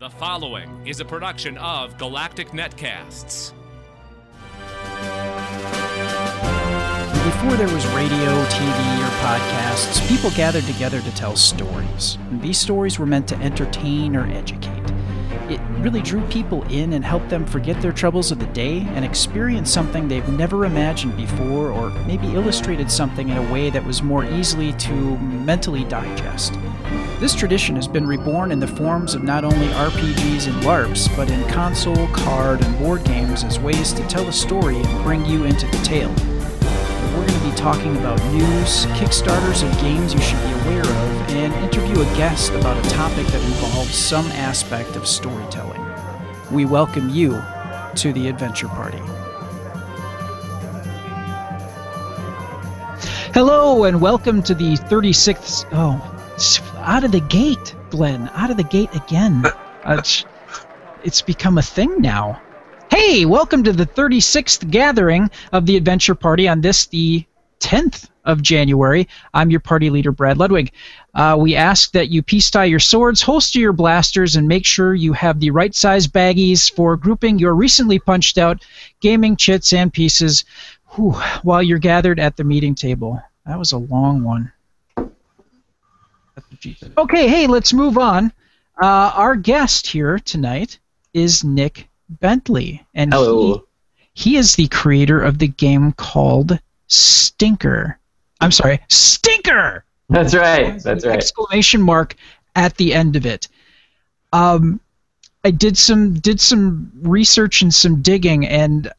The following is a production of Galactic Netcasts. Before there was radio, TV, or podcasts, people gathered together to tell stories. And these stories were meant to entertain or educate. It really drew people in and helped them forget their troubles of the day and experience something they've never imagined before, or maybe illustrated something in a way that was more easily to mentally digest. This tradition has been reborn in the forms of not only RPGs and LARPs, but in console, card, and board games as ways to tell a story and bring you into the tale. Be talking about news, Kickstarters of games you should be aware of, and interview a guest about a topic that involves some aspect of storytelling. We welcome you to the Adventure Party. Hello, and welcome to the 36th. Oh, out of the gate, Glenn. Out of the gate again. Uh, it's become a thing now. Hey, welcome to the 36th gathering of the Adventure Party on this, the 10th of January. I'm your party leader, Brad Ludwig. Uh, we ask that you peace tie your swords, holster your blasters, and make sure you have the right size baggies for grouping your recently punched out gaming chits and pieces whew, while you're gathered at the meeting table. That was a long one. Okay, hey, let's move on. Uh, our guest here tonight is Nick Bentley, and Hello. He, he is the creator of the game called Stinker. I'm sorry, Stinker. That's right. That's right. Exclamation mark at the end of it. Um, I did some did some research and some digging, and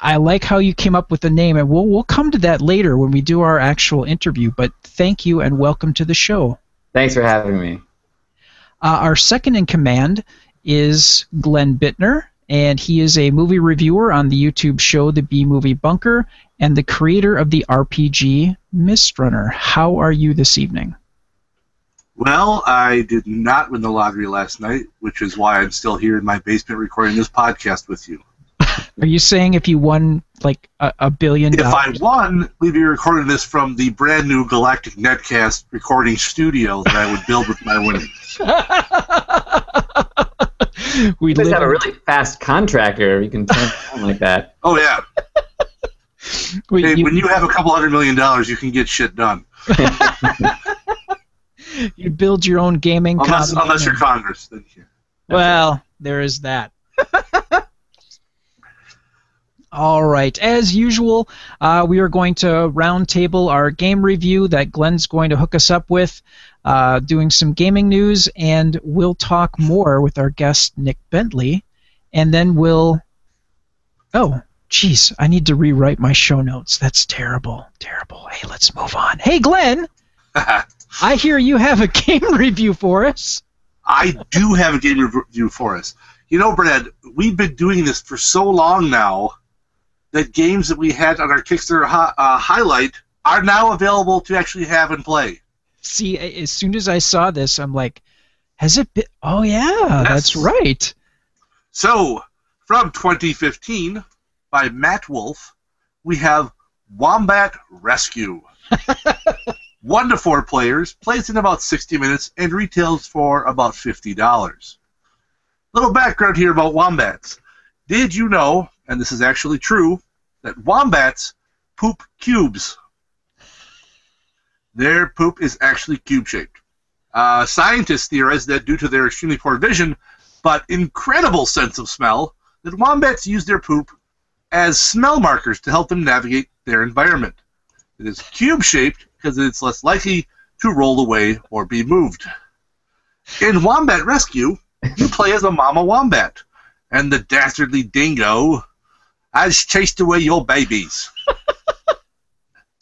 I like how you came up with the name, and we'll we'll come to that later when we do our actual interview. But thank you and welcome to the show. Thanks for having me. Uh, our second in command is Glenn Bittner, and he is a movie reviewer on the YouTube show The B Movie Bunker and the creator of the RPG Mistrunner. How are you this evening? Well, I did not win the lottery last night, which is why I'm still here in my basement recording this podcast with you. Are you saying if you won like a, a billion If I won, we'd be recording this from the brand new Galactic Netcast recording studio that I would build with my winnings. we You guys live have a really fast contractor. You can turn it on like that. Oh yeah, we- hey, you- when you have a couple hundred million dollars, you can get shit done. you build your own gaming Unless, unless you're Congress, then you. Well, there is that. All right. As usual, uh, we are going to roundtable our game review that Glenn's going to hook us up with, uh, doing some gaming news, and we'll talk more with our guest, Nick Bentley. And then we'll. Oh, geez. I need to rewrite my show notes. That's terrible. Terrible. Hey, let's move on. Hey, Glenn. I hear you have a game review for us. I do have a game review for us. You know, Brad, we've been doing this for so long now that games that we had on our Kickstarter hi- uh, highlight are now available to actually have and play. See, as soon as I saw this, I'm like, has it been? Oh yeah, that's right. So, from 2015, by Matt Wolf, we have Wombat Rescue. One to four players, plays in about 60 minutes, and retails for about $50. Little background here about wombats. Did you know, and this is actually true, that wombats poop cubes? Their poop is actually cube shaped. Uh, scientists theorize that due to their extremely poor vision, but incredible sense of smell, that wombats use their poop as smell markers to help them navigate their environment. It is cube shaped because it's less likely to roll away or be moved. In Wombat Rescue, you play as a mama wombat, and the dastardly dingo has chased away your babies.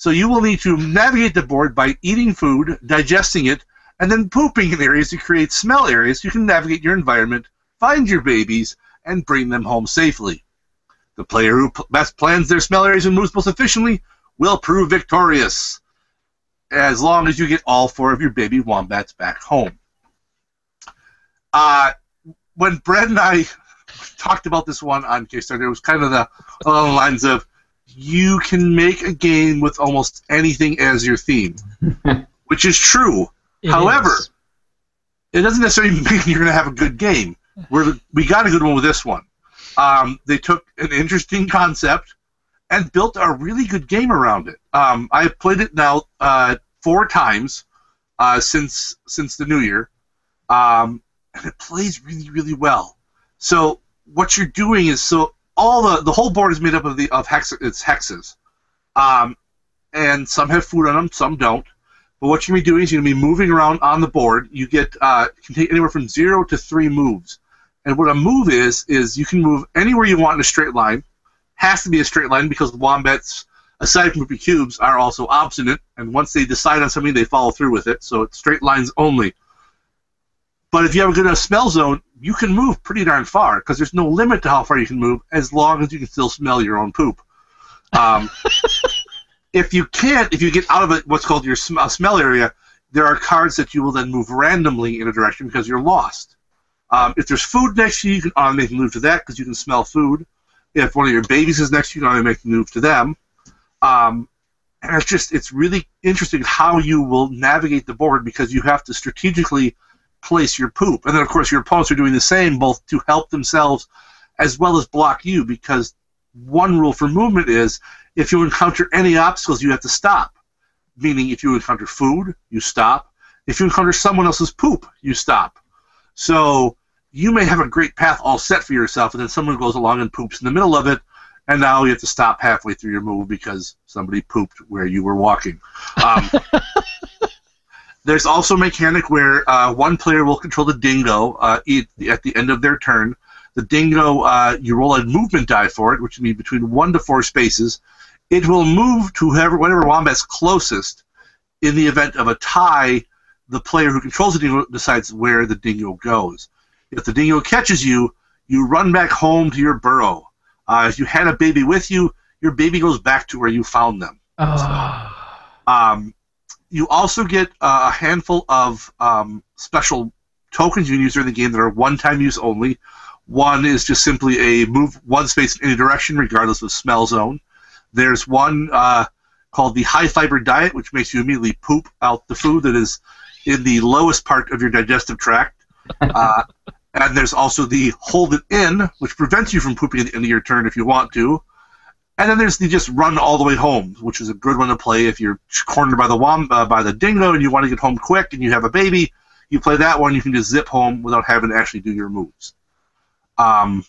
so you will need to navigate the board by eating food, digesting it, and then pooping in areas to create smell areas you can navigate your environment, find your babies, and bring them home safely. The player who best plans their smell areas and moves most efficiently will prove victorious, as long as you get all four of your baby wombats back home. Uh, when Brett and I talked about this one on Kickstarter, it was kind of the along the lines of you can make a game with almost anything as your theme, which is true. It However, is. it doesn't necessarily mean you're going to have a good game. we're, we got a good one with this one. Um, they took an interesting concept and built a really good game around it. Um, I've played it now uh, four times uh, since since the new year, um, and it plays really really well. So what you're doing is so all the the whole board is made up of the of hex it's hexes, um, and some have food on them, some don't. But what you're gonna be doing is you're gonna be moving around on the board. You get uh, can take anywhere from zero to three moves. And what a move is is you can move anywhere you want in a straight line. Has to be a straight line because the wombats, aside from poopy cubes, are also obstinate. And once they decide on something, they follow through with it. So it's straight lines only. But if you have a good enough smell zone, you can move pretty darn far because there's no limit to how far you can move as long as you can still smell your own poop. Um, if you can't, if you get out of it, what's called your sm- smell area, there are cards that you will then move randomly in a direction because you're lost. Um, if there's food next to you, you can automatically move to that because you can smell food. If one of your babies is next to you, you can automatically move to them. Um, and it's just, it's really interesting how you will navigate the board because you have to strategically place your poop. And then, of course, your opponents are doing the same, both to help themselves as well as block you because one rule for movement is if you encounter any obstacles, you have to stop. Meaning, if you encounter food, you stop. If you encounter someone else's poop, you stop. So you may have a great path all set for yourself, and then someone goes along and poops in the middle of it, and now you have to stop halfway through your move because somebody pooped where you were walking. Um, there's also a mechanic where uh, one player will control the dingo uh, at the end of their turn. The dingo, uh, you roll a movement die for it, which would be between one to four spaces. It will move to whoever, whatever wombat's closest. In the event of a tie, the player who controls the dingo decides where the dingo goes. If the dingo catches you, you run back home to your burrow. Uh, if you had a baby with you, your baby goes back to where you found them. Oh. Um, you also get a handful of um, special tokens you can use during the game that are one-time use only. One is just simply a move one space in any direction, regardless of smell zone. There's one uh, called the high fiber diet, which makes you immediately poop out the food that is in the lowest part of your digestive tract. Uh, and there's also the hold it in, which prevents you from pooping at the end of your turn if you want to. And then there's the just run all the way home, which is a good one to play if you're cornered by the wom- uh, by the dingo and you want to get home quick and you have a baby. You play that one, you can just zip home without having to actually do your moves. Um,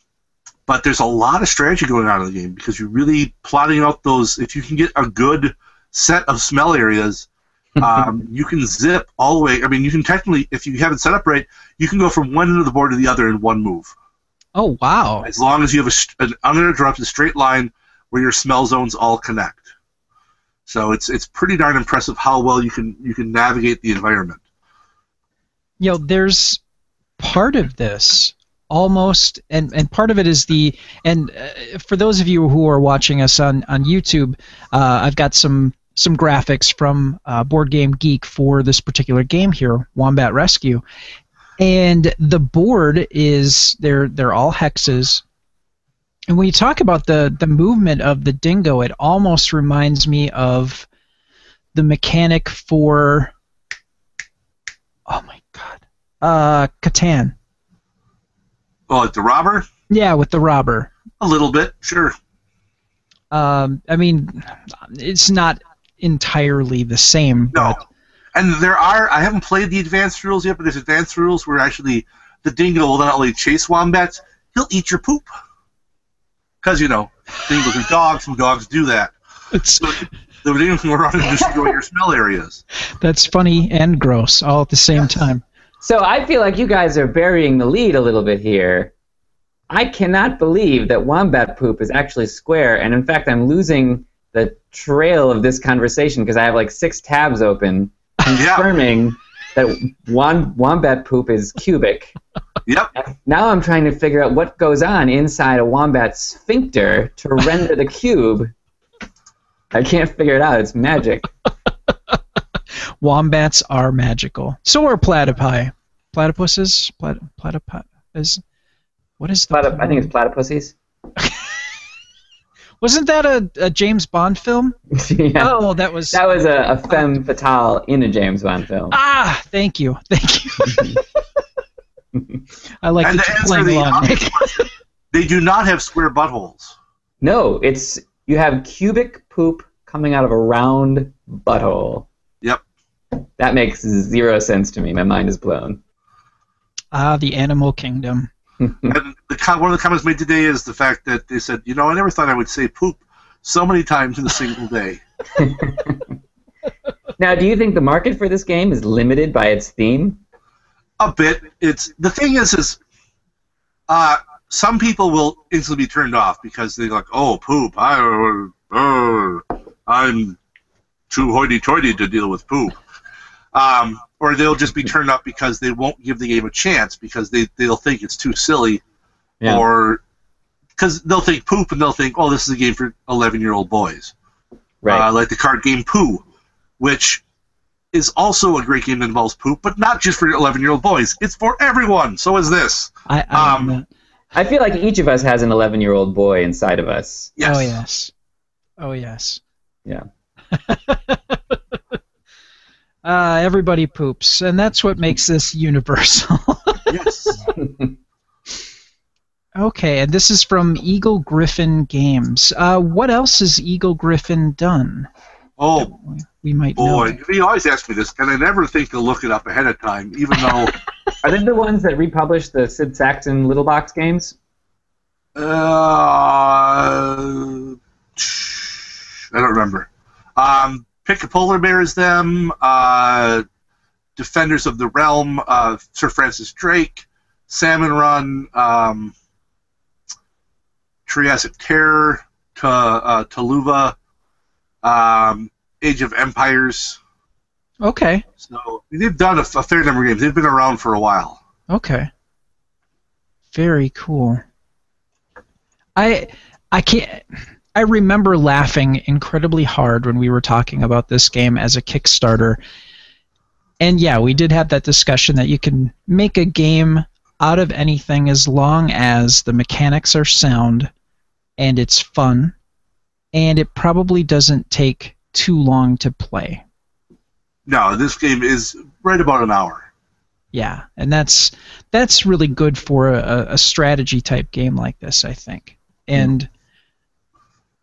but there's a lot of strategy going on in the game because you're really plotting out those. If you can get a good set of smell areas, um, you can zip all the way. I mean, you can technically, if you have it set up right, you can go from one end of the board to the other in one move. Oh wow! As long as you have a, an uninterrupted straight line where your smell zones all connect. So it's it's pretty darn impressive how well you can you can navigate the environment. You know, there's part of this almost and and part of it is the and uh, for those of you who are watching us on on YouTube, uh, I've got some some graphics from uh, Board Game Geek for this particular game here, Wombat Rescue, and the board is they're they're all hexes. And when you talk about the the movement of the dingo, it almost reminds me of the mechanic for oh my god, uh, Catan. Oh, the robber? Yeah, with the robber. A little bit, sure. Um, I mean, it's not entirely the same. No. But And there are I haven't played the advanced rules yet, but there's advanced rules where actually the dingo will not only chase wombats, he'll eat your poop. Because you know, dingoes are dogs, and dogs do that. it's So the dingo can go around and destroy your smell areas. that's funny and gross all at the same time. So I feel like you guys are burying the lead a little bit here. I cannot believe that wombat poop is actually square, and in fact, I'm losing the trail of this conversation because I have like six tabs open confirming that wom- wombat poop is cubic. Yep. Now I'm trying to figure out what goes on inside a wombat sphincter to render the cube. I can't figure it out. It's magic. Wombats are magical. So are platypi. Platypuses? Plat- platypi is what is the Platyp- I think it's platypuses. Wasn't that a, a James Bond film? yeah. Oh, that was That was a, a femme fatale in a James Bond film. Ah, thank you. Thank you. I like And that to you're answer playing the along, obvious Nick. question, they do not have square buttholes. No, it's you have cubic poop coming out of a round butthole. Yep. That makes zero sense to me. My mind is blown. Ah, the animal kingdom. And the, one of the comments made today is the fact that they said, you know, I never thought I would say poop so many times in a single day. Now, do you think the market for this game is limited by its theme? A bit. It's the thing is, is uh, some people will instantly be turned off because they're like, oh, poop. I, uh, I'm too hoity-toity to deal with poop. Um, or they'll just be turned off because they won't give the game a chance because they they'll think it's too silly Yeah. or because they'll think poop and they'll think, oh, this is a game for 11 year old boys. Right. Uh, like the card game Poo, which is also a great game that involves poop, but not just for your 11 year old boys. It's for everyone. So is this. I, I Um. I feel like each of us has an 11 year old boy inside of us. Yes. Oh yes. Oh yes. Yeah. Uh, everybody poops, and that's what makes this universal. Yes. okay, and this is from Eagle-Gryphon Games. Uh, what else has Eagle-Gryphon done? Oh, We might boy. know. You always ask me this, and I never think to look it up ahead of time, even though. Are they the ones that republished the Sid Sackson Little Box games? uh, I don't remember. Um, Pick a Polar Bear is them. Uh, Defenders of the Realm, uh, Sir Francis Drake. Salmon Run, um, Triassic Terror, to, uh, Tuluva, um, Age of Empires. Okay, So they've done a, a fair number of games. They've been around for a while. okay. Very cool. I I can't. I remember laughing incredibly hard when we were talking about this game as a Kickstarter. And yeah, we did have that discussion that you can make a game out of anything as long as the mechanics are sound and it's fun and it probably doesn't take too long to play. No, this game is right about an hour. Yeah, and that's that's really good for a, a strategy type game like this, I think. And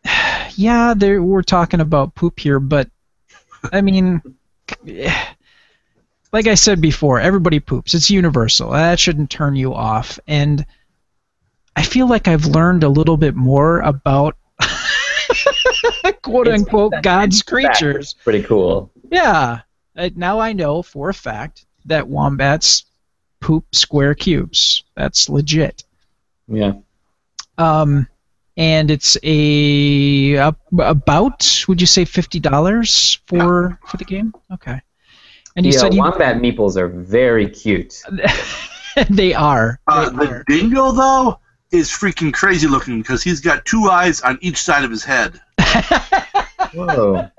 yeah, there we're talking about poop here, but I mean, like I said before, everybody poops. It's universal. That shouldn't turn you off. And I feel like I've learned a little bit more about quote It's- unquote God's That was creatures. Pretty cool. Yeah. Uh, now I know for a fact that wombats poop square cubes. That's legit. Yeah. Um, and it's a, a about would you say fifty dollars for for the game? Okay. And you the uh, said you, wombat meeples are very cute. they are. Uh, They the are. dingo, though, is freaking crazy looking because he's got two eyes on each side of his head. Whoa.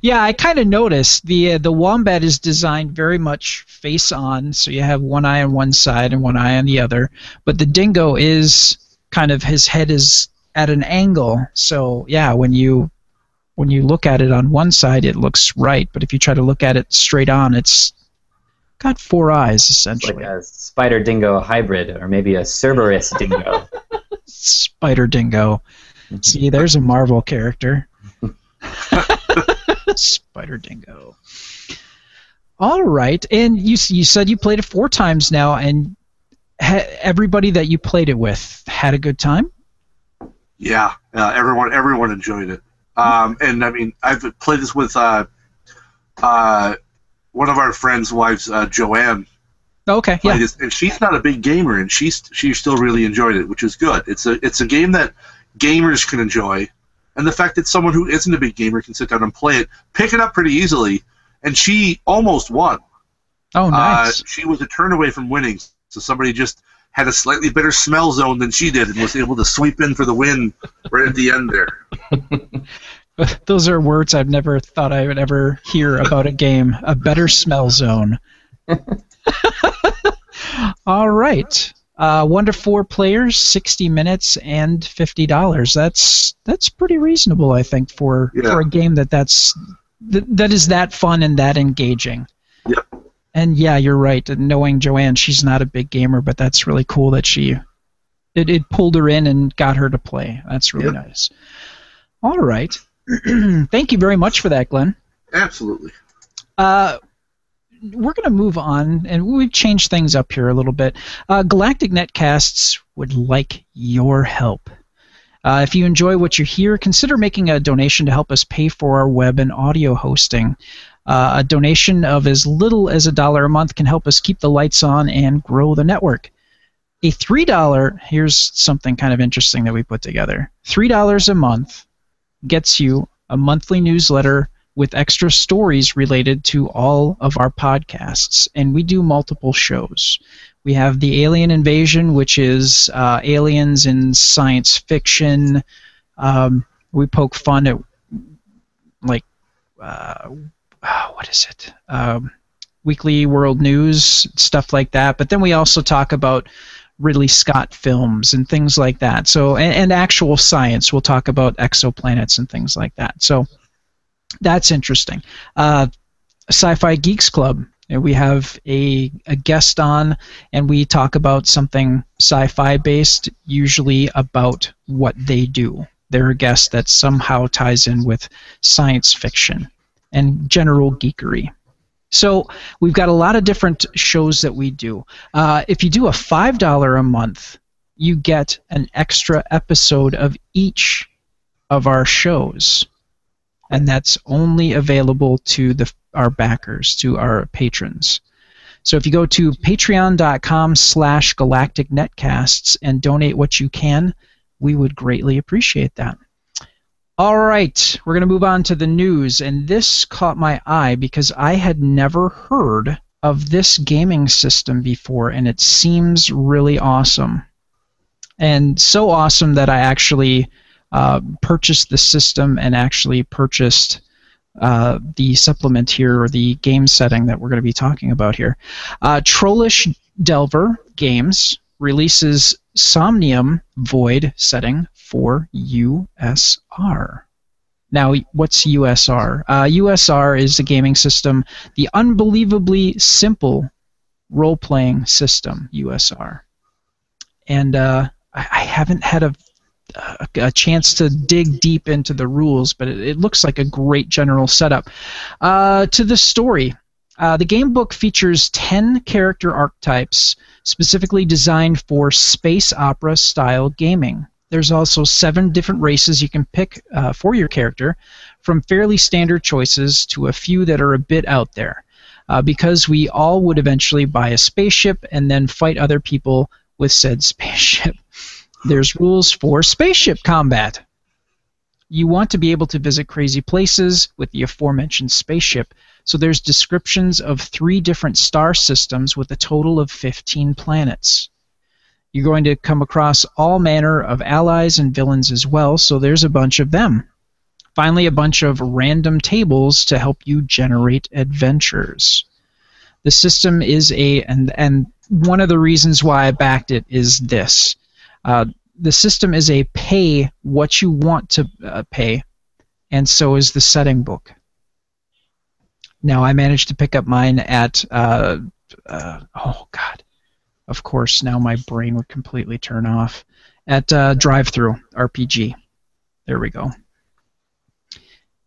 Yeah, I kind of noticed the uh, the wombat is designed very much face on, so you have one eye on one side and one eye on the other. But the dingo is kind of his head is at an angle, so yeah, when you when you look at it on one side, it looks right, but if you try to look at it straight on, it's got four eyes essentially. like a spider dingo hybrid, or maybe a Cerberus dingo. Spider dingo. See, there's a Marvel character. Spider dingo. All right, and you you said you played it four times now, and ha- everybody that you played it with had a good time. Yeah, uh, everyone everyone enjoyed it. Um, and I mean, I've played this with uh, uh, one of our friends' wives, uh, Joanne. Okay, yeah, this, and she's not a big gamer, and she's she still really enjoyed it, which is good. It's a it's a game that gamers can enjoy, and the fact that someone who isn't a big gamer can sit down and play it, pick it up pretty easily, and she almost won. oh nice. Uh, she was a turn away from winning, so somebody just had a slightly better smell zone than she did, and was able to sweep in for the win right at the end there. Those are words I've never thought I would ever hear about a game. A better smell zone. All right. Uh, one to four players, sixty minutes, and fifty dollars. That's that's pretty reasonable, I think, for Yeah. for a game that that's that, that is that fun and that engaging. Yep. And yeah, you're right. Knowing Joanne, she's not a big gamer, but that's really cool that she it, it pulled her in and got her to play. That's really Yep. nice. All right. Thank you very much for that, Glenn. Absolutely. Uh, we're going to move on, and we've changed things up here a little bit. Uh, Galactic Netcasts would like your help. Uh, if you enjoy what you hear, consider making a donation to help us pay for our web and audio hosting. Uh, a donation of as little as a dollar a month can help us keep the lights on and grow the network. A $3, here's something kind of interesting that we put together $3 a month gets you a monthly newsletter with extra stories related to all of our podcasts, and we do multiple shows. We have the Alien Invasion, which is uh, aliens in science fiction. Um, we poke fun at like uh, what is it? Um, Weekly World News stuff like that. But then we also talk about Ridley Scott films and things like that. So and, and actual science. We'll talk about exoplanets and things like that. So that's interesting. Uh, Sci-Fi Geeks Club. We have a, a guest on, and we talk about something sci-fi based, usually about what they do. They're a guest that somehow ties in with science fiction and general geekery. So we've got a lot of different shows that we do. Uh, if you do a five dollar a month, you get an extra episode of each of our shows and that's only available to the our backers, to our patrons. So if you go to patreon.com slash galactic netcasts and donate what you can, we would greatly appreciate that. All right, we're going to move on to the news, and this caught my eye because I had never heard of this gaming system before, and it seems really awesome. And so awesome that I actually uh, purchased the system and actually purchased uh, the supplement here or the game setting that we're going to be talking about here. Uh, Trollish Delver Games releases Somnium Void setting for USR. Now, what's USR? Uh, USR is a gaming system, the unbelievably simple role playing system, USR. And uh, I, I haven't had a a, chance to dig deep into the rules, but it, it looks like a great general setup. Uh, to the story, uh, the game book features 10 character archetypes specifically designed for space opera style gaming. There's also seven different races you can pick uh, for your character, from fairly standard choices to a few that are a bit out there. Uh, because we all would eventually buy a spaceship and then fight other people with said spaceship. There's rules for spaceship combat. You want to be able to visit crazy places with the aforementioned spaceship, so there's descriptions of three different star systems with a total of 15 planets. You're going to come across all manner of allies and villains as well, so there's a bunch of them. Finally, a bunch of random tables to help you generate adventures. The system is a, and, and one of the reasons why I backed it is this. Uh, the system is a pay what you want to uh, pay, and so is the setting book. Now, I managed to pick up mine at, uh, uh, oh God, of course, now my brain would completely turn off. At uh, Drive Through RPG. There we go.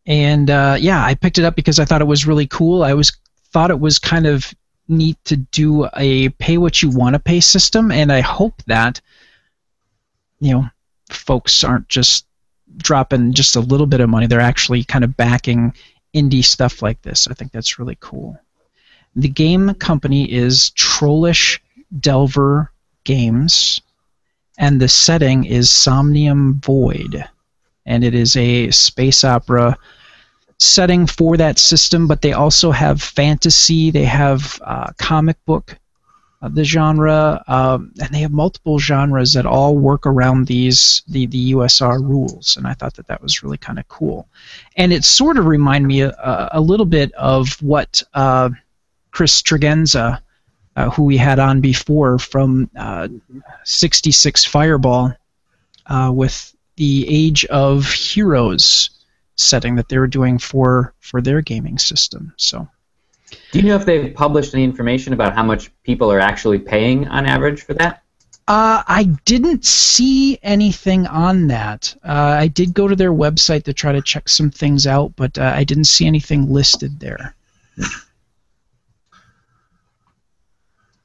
And uh, yeah, I picked it up because I thought it was really cool. I was thought it was kind of neat to do a pay what you want to pay system, and I hope that you know folks aren't just dropping just a little bit of money; they're actually kind of backing indie stuff like this. I think that's really cool. The game company is Trollish Delver Games, and the setting is Somnium Void, and it is a space opera setting for that system. But they also have fantasy, they have uh, comic book, uh, the genre, um, and they have multiple genres that all work around these the the USR rules. And I thought that that was really kind of cool, and it sort of reminded me a, a little bit of what uh, Chris Tregenza uh, who we had on before from uh, 66 Fireball uh, with the Age of Heroes setting that they were doing for for their gaming system. So Do you know if they've published any information about how much people are actually paying on average for that? Uh, I didn't see anything on that. Uh, I did go to their website to try to check some things out, but uh, I didn't see anything listed there.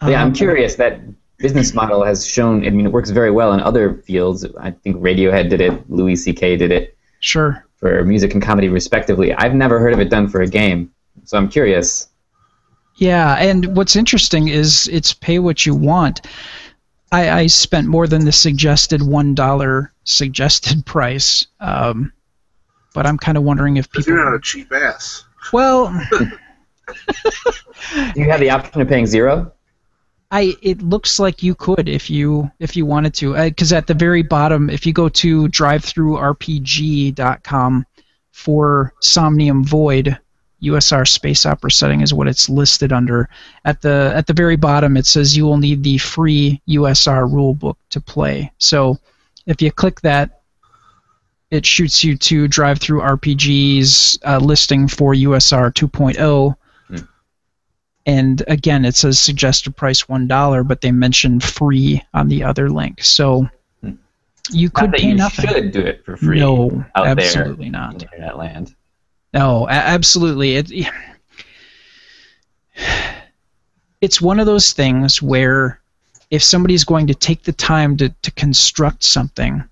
yeah, I'm Um, curious. That business model has shown. I mean, it works very well in other fields. I think Radiohead did it. Louis C.K. did it Sure. for music and comedy, respectively. I've never heard of it done for a game, so I'm curious. Yeah, and what's interesting is it's pay what you want. I, I spent more than the suggested one dollar suggested price, um, but I'm kind of wondering if people. you're not a cheap ass. Well, Do you have the option of paying zero? I it looks like you could if you if you wanted to because at the very bottom if you go to drivethrurpg.com for Somnium Void USR space opera setting is what it's listed under at the at the very bottom it says you will need the free USR rulebook to play so if you click that it shoots you to DriveThruRPG's uh, listing for USR 2.0 and again it says suggested price one dollar but they mention free on the other link so Hmm. you Not could that pay you nothing should do it for free. no absolutely not in internet land. No absolutely. It it's one of those things where if somebody's going to take the time to, to construct something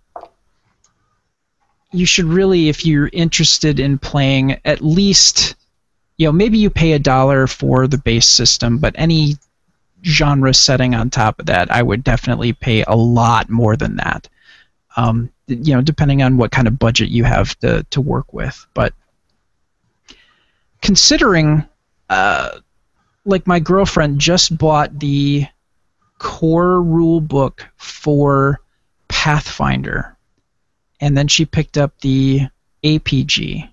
you should really if you're interested in playing at least you know maybe you pay a dollar for the base system but any genre setting on top of that i would definitely pay a lot more than that. Um, you know depending on what kind of budget you have to, to work with but considering uh, like my girlfriend just bought the core rule book for pathfinder and then she picked up the apg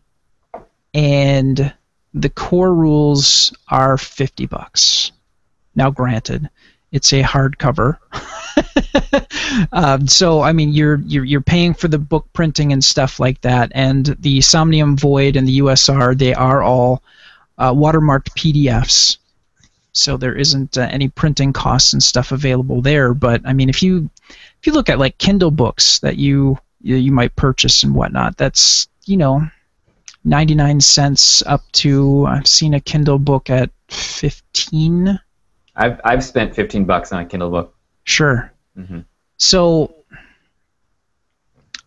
and the core rules are 50 bucks. Now granted it's a hardcover. Um, so I mean you're, you're you're paying for the book printing and stuff like that. And the Somnium Void and the USR they are all uh, watermarked PDFs so there isn't uh, any printing costs and stuff available there. But I mean if you if you look at like Kindle books that you you, might purchase and whatnot that's you know 99 cents up to I've seen a Kindle book at 15 I've I've spent 15 bucks on a Kindle book. sure hmm So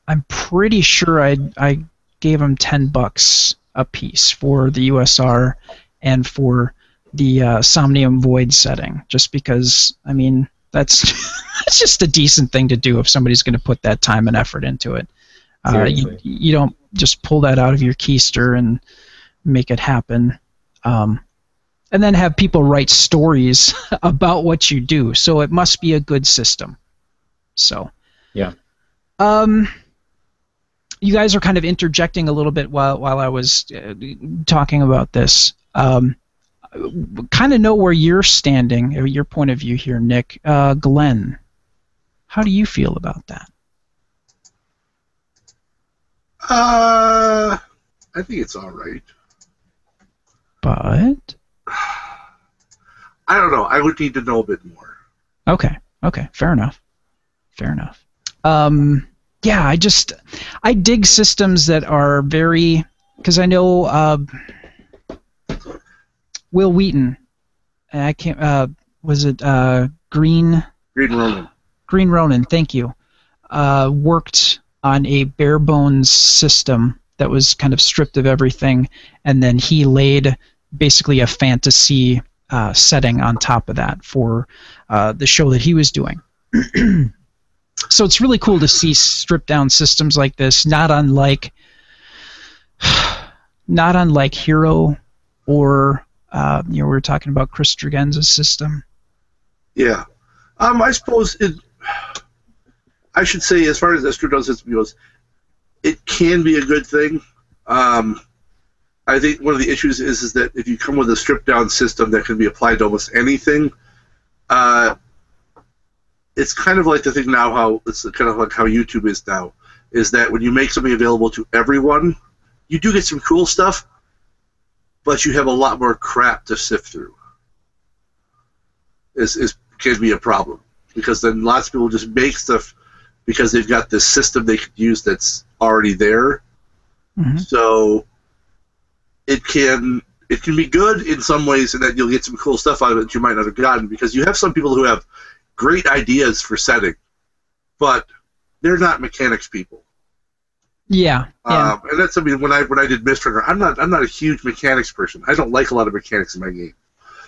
I'm pretty sure I I gave them ten bucks a piece for the USR and for the uh, Somnium Void setting, just because I mean that's that's just a decent thing to do if somebody's going to put that time and effort into it. Uh, you, you don't just pull that out of your keister and make it happen. Um, and then have people write stories about what you do. So it must be a good system. So. Yeah. Um, you guys are kind of interjecting a little bit while while I was uh, talking about this. Um, kind of know where you're standing, or your point of view here, Nick. Uh, Glenn, how do you feel about that? Uh, I think it's all right. But I don't know. I would need to know a bit more. okay, okay, fair enough, fair enough. Um, yeah, I just I dig systems that are very because I know uh, Wil Wheaton. and I can't. Uh, was it uh, Green? Green Ronin. Green Ronin, thank you, uh, worked on a bare bones system that was kind of stripped of everything, and then he laid basically a fantasy uh, setting on top of that for uh, the show that he was doing. so it's really cool to see stripped down systems like this, not unlike not unlike Hero or uh, you know we were talking about Chris Tregenza's system. Yeah. Um, I suppose it. I should say, as far as Estradon system goes, it can be a good thing. Um, I think one of the issues is is that if you come with a stripped down system that can be applied to almost anything, uh, it's kind of like the thing now how it's kind of like how YouTube is now, is that when you make something available to everyone, you do get some cool stuff, but you have a lot more crap to sift through. Is is can be a problem because then lots of people just make stuff because they've got this system they could use that's already there. Mhm. So it can it can be good in some ways, and that you'll get some cool stuff out of it that you might not have gotten because you have some people who have great ideas for setting, but they're not mechanics people. Yeah. Yeah. Um, and that's something when I when I did Mist Runner, I'm not I'm not a huge mechanics person. I don't like a lot of mechanics in my game,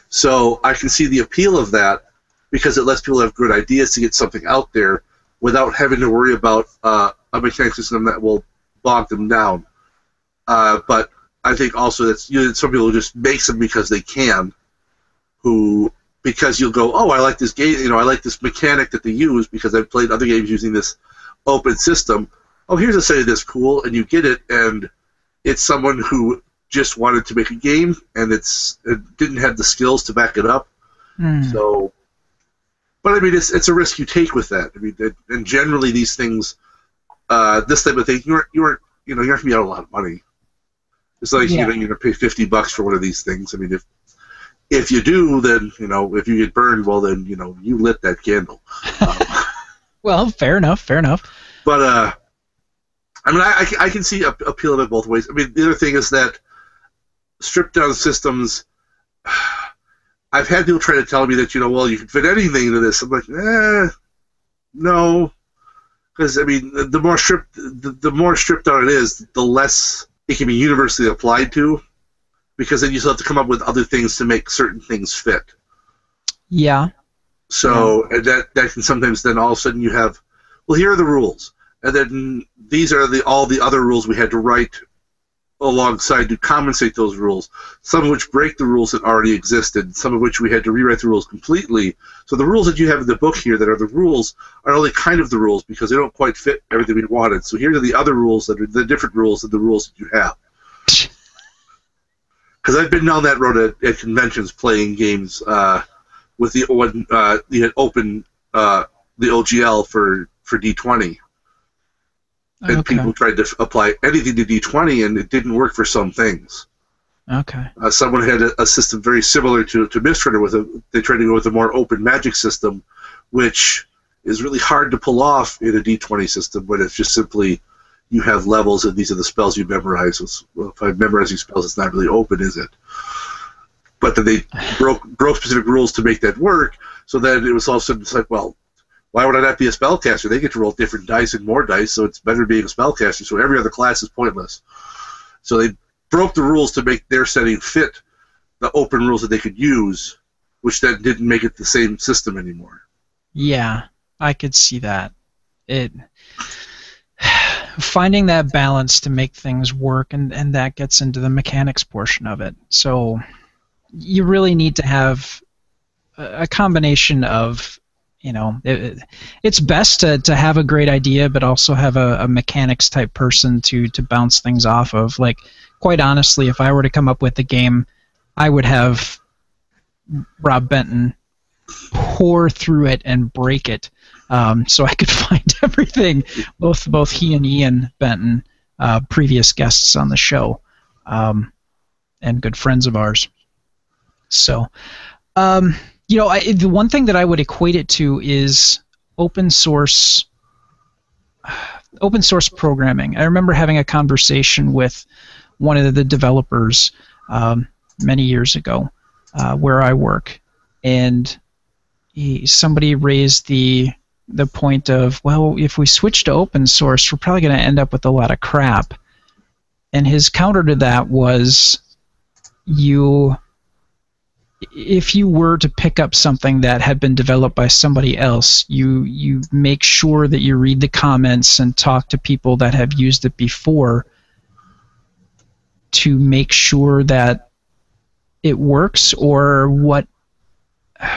so I can see the appeal of that because it lets people have good ideas to get something out there without having to worry about uh, a mechanic system that will bog them down. Uh, but I think also that you know, some people just make them because they can, who because you'll go, oh, I like this game, you know, I like this mechanic that they use because I've played other games using this open system. Oh, here's a setting this cool, and you get it, and it's someone who just wanted to make a game, and it's it didn't have the skills to back it up. Hmm. So, but I mean, it's it's a risk you take with that. I mean, it, and generally these things, uh, this type of thing, you aren't you aren't you know you're gonna be out a lot of money. It's like Yeah. you know you're gonna pay fifty bucks for one of these things. I mean, if if you do, then you know if you get burned, well then you know you lit that candle. Um, Well, fair enough. Fair enough. but uh, I mean, I, I can- I can see a- appeal of it both ways. I mean, the other thing is that stripped down systems. I've had people try to tell me that you know, well, you can fit anything into this. I'm like, eh, no, because I mean, the, the more stripped, the, the more stripped down it is, the less it can be universally applied to, because then you still have to come up with other things to make certain things fit. Yeah. So and that that can sometimes then all of a sudden you have, well, here are the rules, and then these are the all the other rules we had to write alongside to compensate those rules. Some of which break the rules that already existed. Some of which we had to rewrite the rules completely. So the rules that you have in the book here that are the rules are only kind of the rules because they don't quite fit everything we wanted. So here are the other rules that are the different rules than the rules that you have. Because I've been down that road at, at conventions playing games. Uh, with the uh, you had open uh, the OGL for for D20, and Okay. people tried to f- apply anything to D20, and it didn't work for some things. Okay. Uh, someone had a, a system very similar to to Mist Runner with a they tried to go with a more open magic system, which is really hard to pull off in a D20 system when it's just simply you have levels and these are the spells you memorize. Well, if I'm memorizing spells, it's not really open, is it? But then they broke broke specific rules to make that work. So then it was all of a sudden it's like, well, why would I not be a spellcaster? They get to roll different dice and more dice, so it's better being a spellcaster. So every other class is pointless. So they broke the rules to make their setting fit the open rules that they could use, which then didn't make it the same system anymore. Yeah, I could see that. It finding that balance to make things work and and that gets into the mechanics portion of it. So you really need to have a a combination of you know it, it's best to, to have a great idea but also have a, a mechanics type person to to bounce things off of like quite honestly if i were to come up with a game i would have rob benton pour through it and break it um, so I could find everything. Both both he and Ian Benton, uh, previous guests on the show, um, and good friends of ours. So, um, you know, I, the one thing that I would equate it to is open source. Open source programming. I remember having a conversation with one of the developers um, many years ago, uh, where I work, and he, somebody raised the the point of well if we switch to open source we're probably going to end up with a lot of crap and his counter to that was you if you were to pick up something that had been developed by somebody else you you make sure that you read the comments and talk to people that have used it before to make sure that it works or what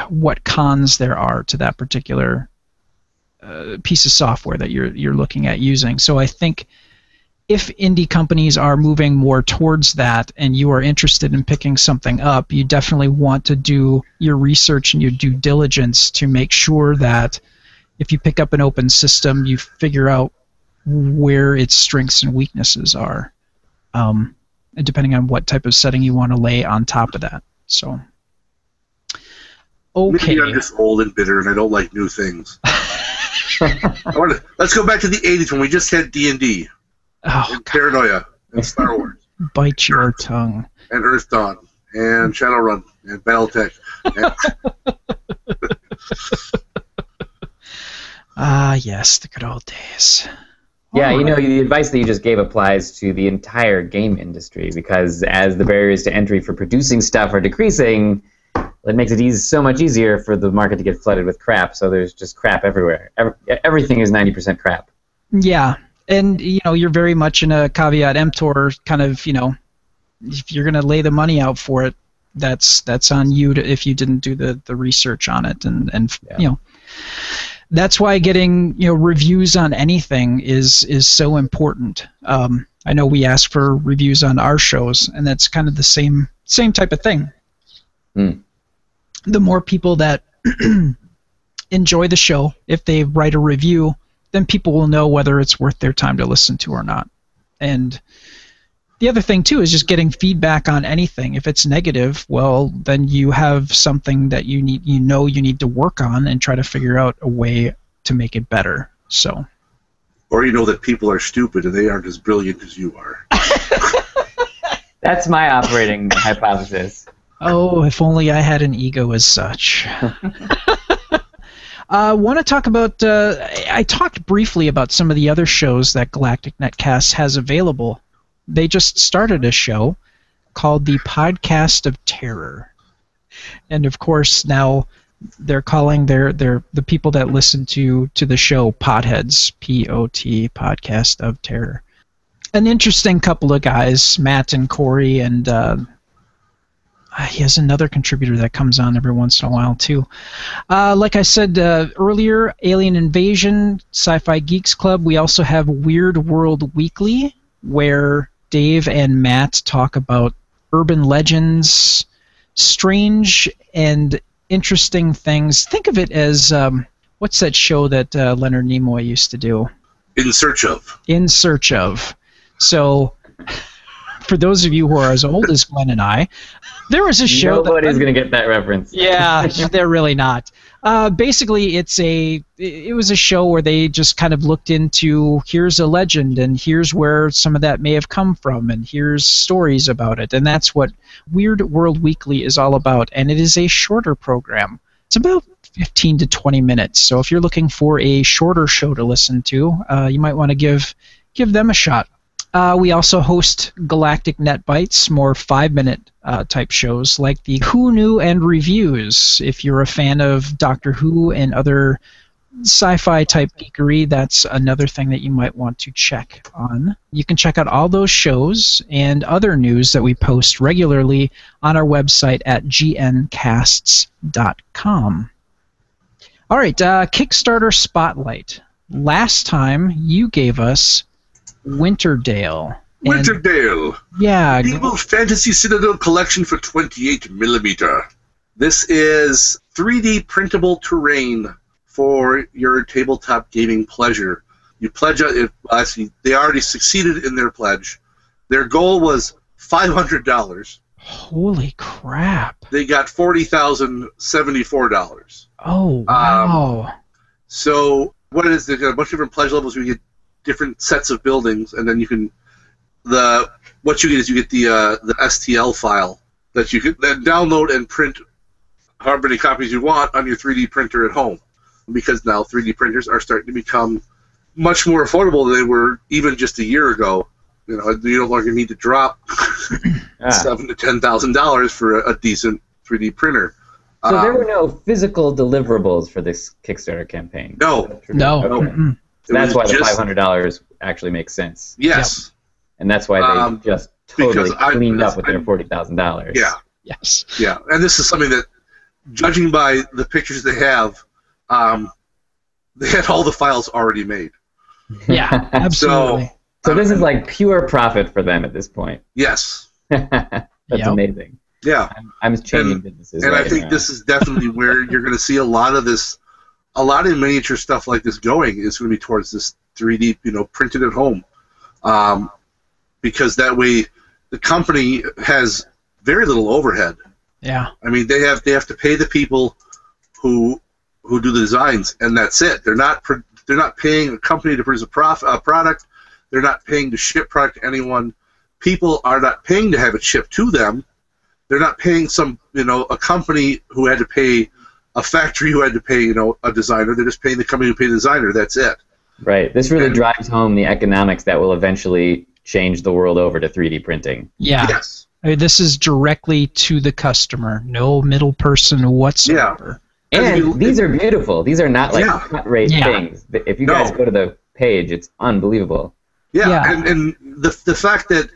what cons there are to that particular uh, piece of software that you're you're looking at using. So I think if indie companies are moving more towards that and you are interested in picking something up, you definitely want to do your research and your due diligence to make sure that if you pick up an open system, you figure out where its strengths and weaknesses are. Um, depending on what type of setting you want to lay on top of that. So, okay. Maybe I'm just old and bitter, and I don't like new things. Wanna, let's go back to the '80s when we just had D and D, Oh, and Paranoia, and Star Wars, bite your tongue. and Earthdawn, and Shadowrun, and BattleTech. And Ah, yes, the good old days. Yeah, you know, the advice that you just gave applies to the entire game industry because as the barriers to entry for producing stuff are decreasing, it makes it easy, so much easier for the market to get flooded with crap. So there's just crap everywhere. Ev everything is 90% crap. Yeah, and you know you're very much in a caveat emptor kind of. You know, if you're gonna lay the money out for it, that's that's on you to, if you didn't do the the research on it, and and Yeah. you know. That's why getting you know reviews on anything is is so important. Um, I know we ask for reviews on our shows, and that's kind of the same same type of thing. Hmm. The more people that enjoy the show, if they write a review, then people will know whether it's worth their time to listen to or not. And the other thing too is just getting feedback on anything. If it's negative, well, then you have something that you need you know you need to work on and try to figure out a way to make it better. So or you know that people are stupid and they aren't as brilliant as you are. That's my operating hypothesis. Oh, if only I had an ego as such. I uh, want to talk about. Uh, I talked briefly about some of the other shows that Galactic Netcast has available. They just started a show called the Podcast of Terror, and of course now they're calling their their the people that listen to to the show Potheads, P O T Podcast of Terror. An interesting couple of guys, Matt and Corey, and uh, he has another contributor that comes on every once in a while too. Uh, like I said uh, earlier, Alien Invasion, Sci-Fi Geeks Club. We also have Weird World Weekly, where Dave and Matt talk about urban legends, strange and interesting things. Think of it as um, what's that show that uh, Leonard Nimoy used to do? In search of. In Search of. So, for those of you who are as old as Glenn and I, there was a show. that Nobody's going to get that reference. yeah, they're really not. Uh, basically, it's a it was a show where they just kind of looked into here's a legend and here's where some of that may have come from and here's stories about it and that's what Weird World Weekly is all about and it is a shorter program. It's about 15 to 20 minutes. So if you're looking for a shorter show to listen to, uh, you might want to give give them a shot. Uh, we also host Galactic Net Bites, more five minute uh, type shows like the Who Knew and Reviews. If you're a fan of Doctor Who and other sci fi type geekery, that's another thing that you might want to check on. You can check out all those shows and other news that we post regularly on our website at gncasts.com. All right, uh, Kickstarter Spotlight. Last time you gave us Winterdale. And- Winterdale. yeah, Evil Fantasy Citadel Collection for 28 millimeter. This is 3D printable terrain for your tabletop gaming pleasure. You pledge. Uh, Actually, they already succeeded in their pledge. Their goal was five hundred dollars. holy crap. They got forty thousand seventy-four dollars. Oh, um, wow. So what is it is? A bunch of different pledge levels. You get different sets of buildings, and then you can the what you get is you get the uh, the STL file that you can then download and print however many copies you want on your 3D printer at home. Because now 3D printers are starting to become much more affordable than they were even just a year ago. You know, you no longer need to drop Ah. seven to ten thousand dollars for a, a decent 3D printer. So there Um, were no physical deliverables for this Kickstarter campaign. No. Is that true? no. no. That's was why the five hundred dollars actually makes sense, Yes. and that's why they Um, just totally because I- cleaned up with their I'm- forty thousand dollars. Yeah. Yes. Yeah, and this is something that, judging by the pictures they have, um, they had all the files already made. Yeah, absolutely. So this is like pure profit for them at this point. Yes. That's Yep. amazing. Yeah, I'm, I'm changing And- businesses. and I think now. this is definitely where you're going to see a lot of this, a lot of miniature stuff like this going is going to be towards this 3D, you know, printed at home, um, because that way the company has very little overhead. Yeah. I mean, they have they have to pay the people who who do the designs, and that's it. They're not they're not paying a company to produce a, prof, a product. They're not paying to ship product to anyone. People are not paying to have it shipped to them. They're not paying some you know a company who had to pay a factory who had to pay you know a designer. They're just paying the company who paid the designer. That's it. Right. This really And- drives home the economics that will eventually change the world over to 3D printing. Yeah. Yes. I mean, this is directly to the customer. No middle person whatsoever. And And you- these are beautiful. These are not like Yeah. cut rate Yeah. things. If you No. guys go to the page, it's unbelievable. Yeah, Yeah. and and the the fact that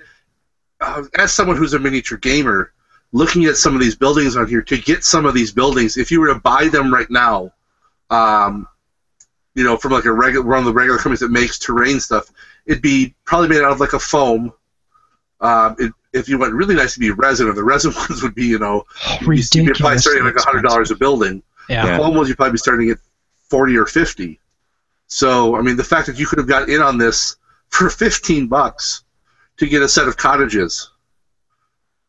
uh, as someone who's a miniature gamer, looking at some of these buildings on here to get some of these buildings, if you were to buy them right now, um, you know, from like a regular one of the regular companies that makes terrain stuff, it'd be probably made out of like a foam. Um, it, if you went really nice, it'd be resin, and the resin ones would be, you know, you'd be- you'd be probably starting at like hundred dollars a building. Yeah. Yeah. Foam ones you'd probably be starting at forty or fifty. So I mean, the fact that you could have got in on this for fifteen bucks to get a set of cottages,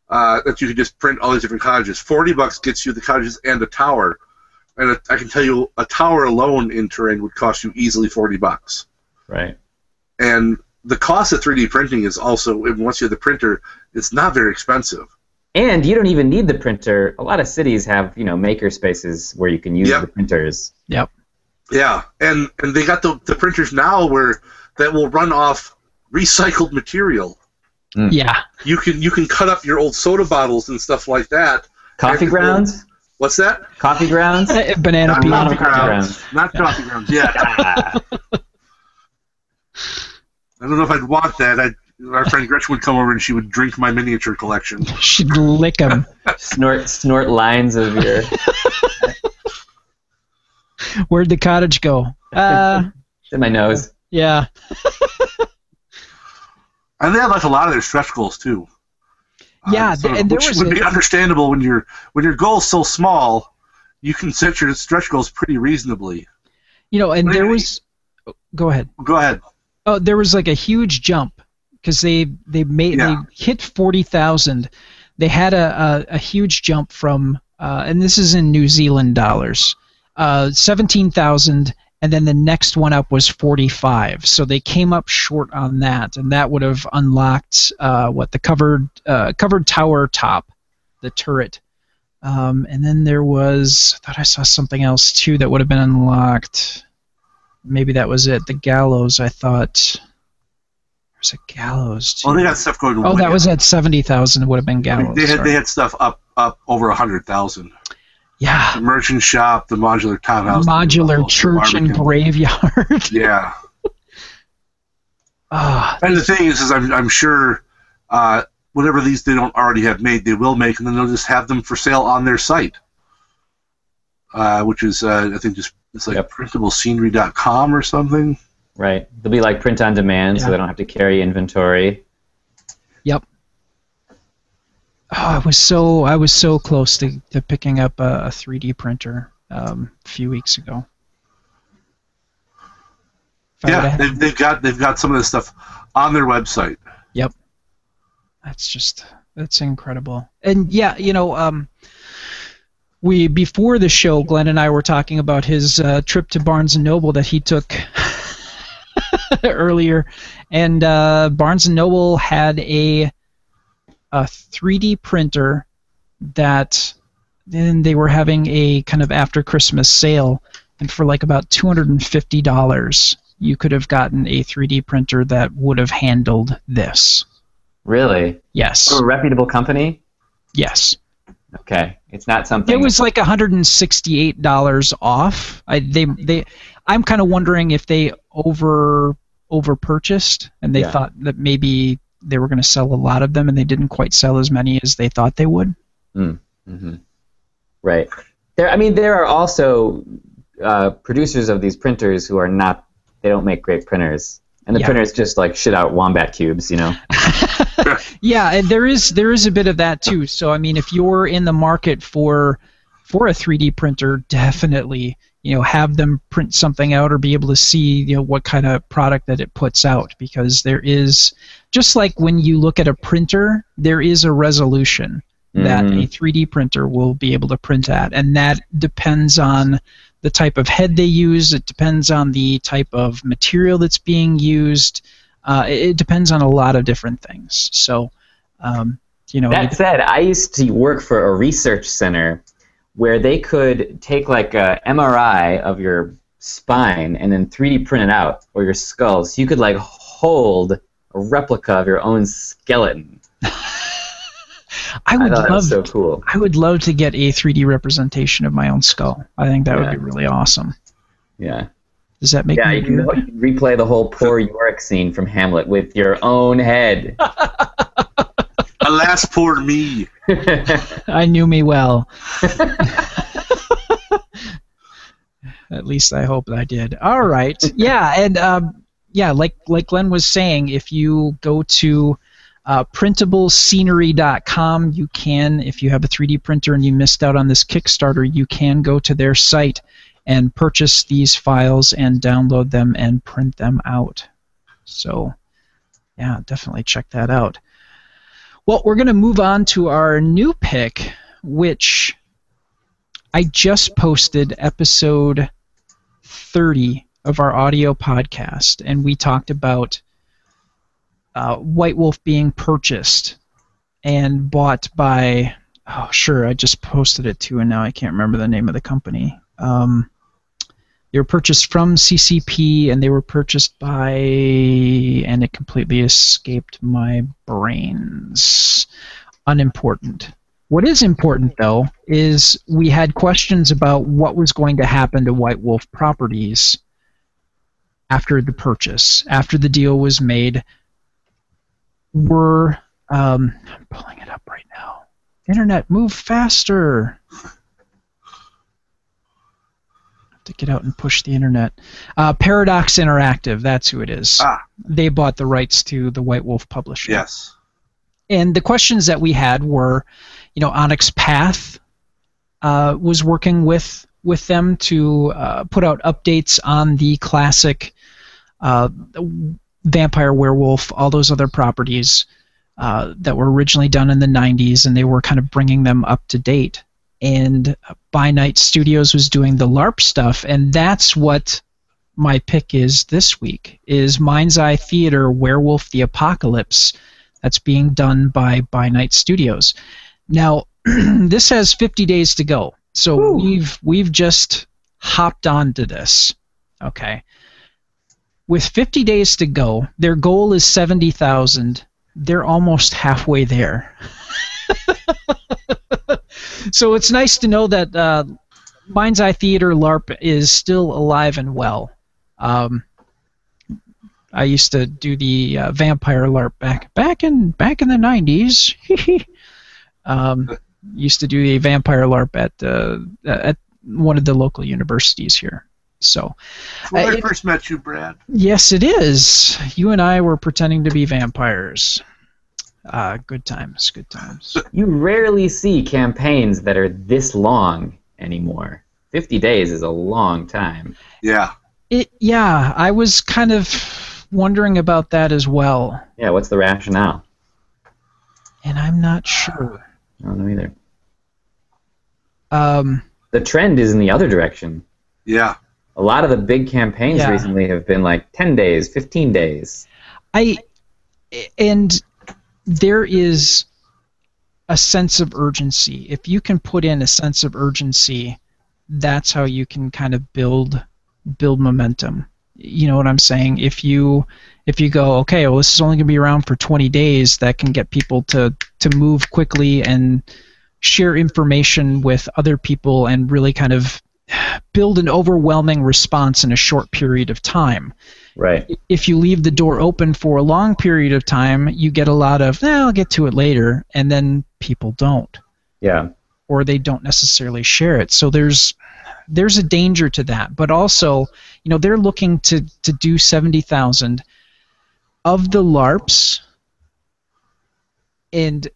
uh, that you could just print all these different cottages. Forty bucks gets you the cottages and the tower, and a, I can tell you a tower alone in terrain would cost you easily forty bucks. Right. And the cost of 3D printing is also once you have the printer, it's not very expensive. And you don't even need the printer. A lot of cities have, you know, maker spaces where you can use Yep. the printers. Yep. Yeah, and and they got the the printers now where that will run off recycled material. Yeah. You can you can cut up your old soda bottles and stuff like that. Coffee grounds? What's that? Coffee grounds? Uh, Banana Not peel. coffee coffee grounds. Not coffee grounds. Yeah. Ah, I don't know if I'd want that. I our friend Gretchen would come over and she would drink my miniature collection. She'd lick him. snort snort lines of your Where'd the cottage go? Uh, in my nose. yeah. And they have like a lot of their stretch goals too. Yeah, so- th- and there which was would a- be understandable when your when your goal's so small, you can set your stretch goals pretty reasonably. You know, and there was. Go ahead. Go ahead. Oh, there was like a huge jump because they they made Yeah. they hit forty thousand. They had a, a, a huge jump from uh, and this is in New Zealand dollars, uh, seventeen thousand, and then the next one up was forty five. So they came up short on that, and that would have unlocked uh, what the covered uh, covered tower top, the turret. Um, and then there was I thought I saw something else too that would have been unlocked maybe that was it. The gallows, I thought. There's a gallows too. Well, they got stuff going. oh, that was at seventy thousand. It would have been gallows. they had sorry. they had stuff up up over a hundred thousand. Yeah, The merchant shop, the modular townhouse, modular the church and graveyard. Yeah, Ah, and the thing is, is I'm I'm sure uh, whatever these they don't already have made, they will make, and then they'll just have them for sale on their site, uh, which is uh, I think just it's like Yep. printablescenery.com or something. Right. They'll be like print on demand, so they don't have to carry inventory. Oh, I was so I was so close to, to picking up a, a 3D printer um, a few weeks ago. If Yeah, they've, they've got they've got some of this stuff on their website. Yep, that's just that's incredible and yeah you know um we before the show glenn and i were talking about his uh, trip to barnes and noble that he took earlier and uh, barnes and noble had a a 3d printer that then they were having a kind of after christmas sale and for like about $250 you could have gotten a 3d printer that would have handled this Really? yes From a reputable company? Yes. Okay. It's not something It was like $168 off. I they they I'm kind of wondering if they over over purchased and they Yeah. thought that maybe they were going to sell a lot of them and they didn't quite sell as many as they thought they would. hmm Right. There. I mean, there are also uh, producers of these printers who are not. They don't make great printers, and the Yeah. printers just like shit out wombat cubes. You know. Yeah, and there is there is a bit of that too. So I mean, if you're in the market for for a 3D printer, definitely you know have them print something out or be able to see you know what kind of product that it puts out because there is just like when you look at a printer there is a resolution that Mhm. a 3D printer will be able to print at and that depends on the type of head they use it depends on the type of material that's being used uh, it, it depends on a lot of different things so um, you know That said, I used to work for a research center where they could take like a MRI of your spine and then 3D print it out or your skull, so you could like hold a replica of your own skeleton. I would I love so cool. I would love to get a 3D representation of my own skull. I think that would be really awesome. Yeah, Does that make yeah. You can replay the whole poor Yorick scene from Hamlet with your own head. Alas, poor me. I knew me well. At least I hope I did. All right. Yeah, and um, yeah, like like Glenn was saying, if you go to uh, printablescenery.com, you can, if you have a 3D printer and you missed out on this Kickstarter, you can go to their site and purchase these files and download them and print them out. So, yeah, definitely check that out. Well, we're going to move on to our new pick, which I just posted episode 30 of our audio podcast, and we talked about uh, White Wolf being purchased and bought by. Oh, sure, I just posted it too, and now I can't remember the name of the company. Um, they were purchased from CCP, and they were purchased by, and it completely escaped my brains. Unimportant. What is important, though, is we had questions about what was going to happen to White Wolf Properties after the purchase, after the deal was made. Were um, I'm pulling it up right now. Internet, move faster. To get out and push the internet. Uh, Paradox Interactive, that's who it is. Ah. They bought the rights to the White Wolf publisher Yes. and the questions that we had were, you know, Onyx Path uh, was working with with them to uh, put out updates on the classic uh, Vampire Werewolf, all those other properties uh, that were originally done in the 90s, and they were kind of bringing them up to date. And By Night Studios was doing the LARP stuff, and that's what my pick is this week: is Mind's Eye Theater Werewolf: The Apocalypse that's being done by by Night Studios. Now, this has 50 days to go, so we've we've just hopped onto this. Okay, with 50 days to go, their goal is 70,000. They're almost halfway there. so it's nice to know that uh, Mind's Eye Theater LARP is still alive and well. Um, I used to do the uh, vampire LARP back back in back in the '90s. um, used to do the vampire LARP at uh, at one of the local universities here. So when I it- first met you, Brad. yes, it is. You and I were pretending to be vampires. Uh, good times, good times. You rarely see campaigns that are this long anymore. 50 days is a long time. Yeah. It, yeah, I was kind of wondering about that as well, Yeah, what's the rationale? and I'm not sure. I don't know either. Um, The trend is in the other direction. Yeah. A lot of the big campaigns Yeah. recently have been like 10 days, 15 days. I and there is a sense of urgency. If you can put in a sense of urgency, that's how you can kind of build build momentum. You know what I'm saying? If you if you go, okay, well this is only going to be around for 20 days, that can get people to to move quickly and share information with other people and really kind of build an overwhelming response in a short period of time Right. if you leave the door open for a long period of time, you get a lot of, eh, I'll get to it later, and then people don't, Yeah. or they don't necessarily share it. So there's there's a danger to that. But also, you know, they're looking to to do seventy thousand of the LARPs, and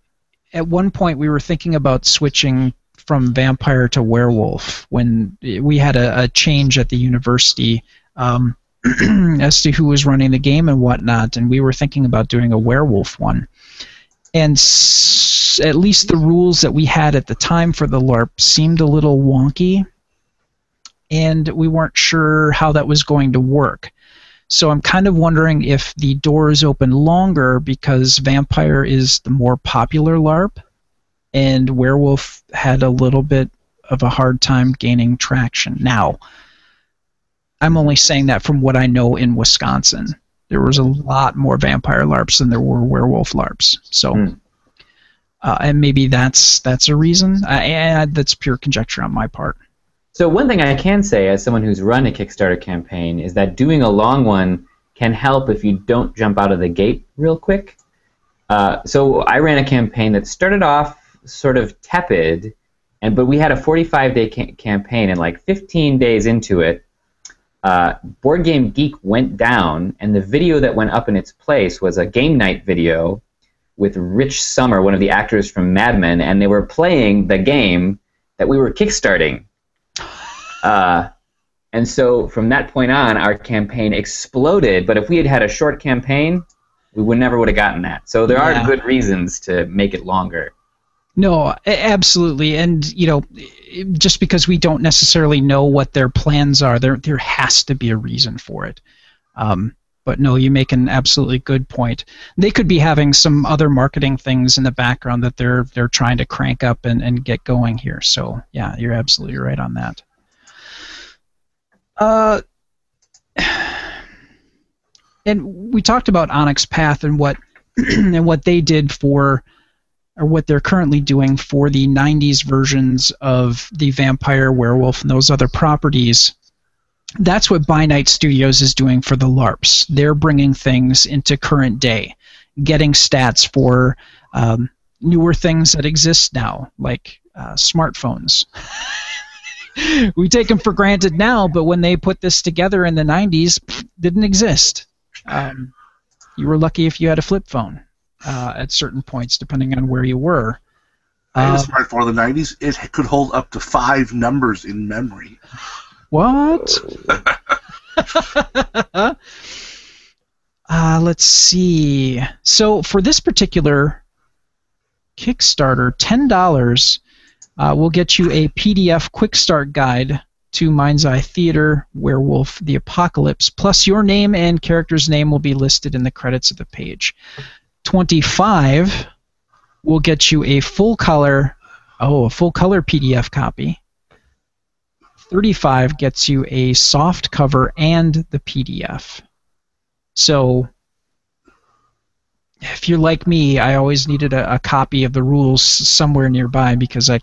at one point we were thinking about switching from vampire to werewolf when we had a, a change at the university um, as to who was running the game and whatnot, and we were thinking about doing a werewolf one. And s- at least the rules that we had at the time for the LARP seemed a little wonky, and we weren't sure how that was going to work. So I'm kind of wondering if the door is open longer because vampire is the more popular LARP, and werewolf had a little bit of a hard time gaining traction. Now, I'm only saying that from what I know in Wisconsin. There was a lot more vampire LARPs than there were werewolf LARPs. So, Hmm. uh, and maybe that's that's a reason. I, I, that's pure conjecture on my part. So one thing I can say, as someone who's run a Kickstarter campaign, is that doing a long one can help if you don't jump out of the gate real quick. Uh, so I ran a campaign that started off sort of tepid, and but we had a 45-day ca- campaign, and like 15 days into it, uh, Board Game Geek went down, and the video that went up in its place was a game night video with Rich Sommer, one of the actors from Mad Men, and they were playing the game that we were kickstarting. Uh, and so from that point on, our campaign exploded. But if we had had a short campaign, we would never would have gotten that. So there Yeah. are good reasons to make it longer. No, absolutely, and you know, just because we don't necessarily know what their plans are, there there has to be a reason for it. Um, but no, you make an absolutely good point. They could be having some other marketing things in the background that they're they're trying to crank up and, and get going here. So yeah, you're absolutely right on that. Uh, and we talked about Onyx Path and what and what they did for or what they're currently doing for the 90s versions of the vampire werewolf and those other properties that's what by night studios is doing for the larps. They're bringing things into current day getting stats for um, newer things that exist now like uh, smartphones. We take them for granted now but when they put this together in the 90s pff, didn't exist. Um, you were lucky if you had a flip phone uh, at certain points, depending on where you were. I had a Uh, smartphone in the 90s. It could hold up to five numbers in memory. what? uh, let's see. So for this particular Kickstarter, ten dollars uh, will get you a PDF quick start guide to Mind's Eye Theater, Werewolf, The Apocalypse, plus your name and character's name will be listed in the credits of the page. 25 will get you a full color, oh, a full color PDF copy. 35 gets you a soft cover and the PDF. So if you're like me, I always needed a, a copy of the rules somewhere nearby because I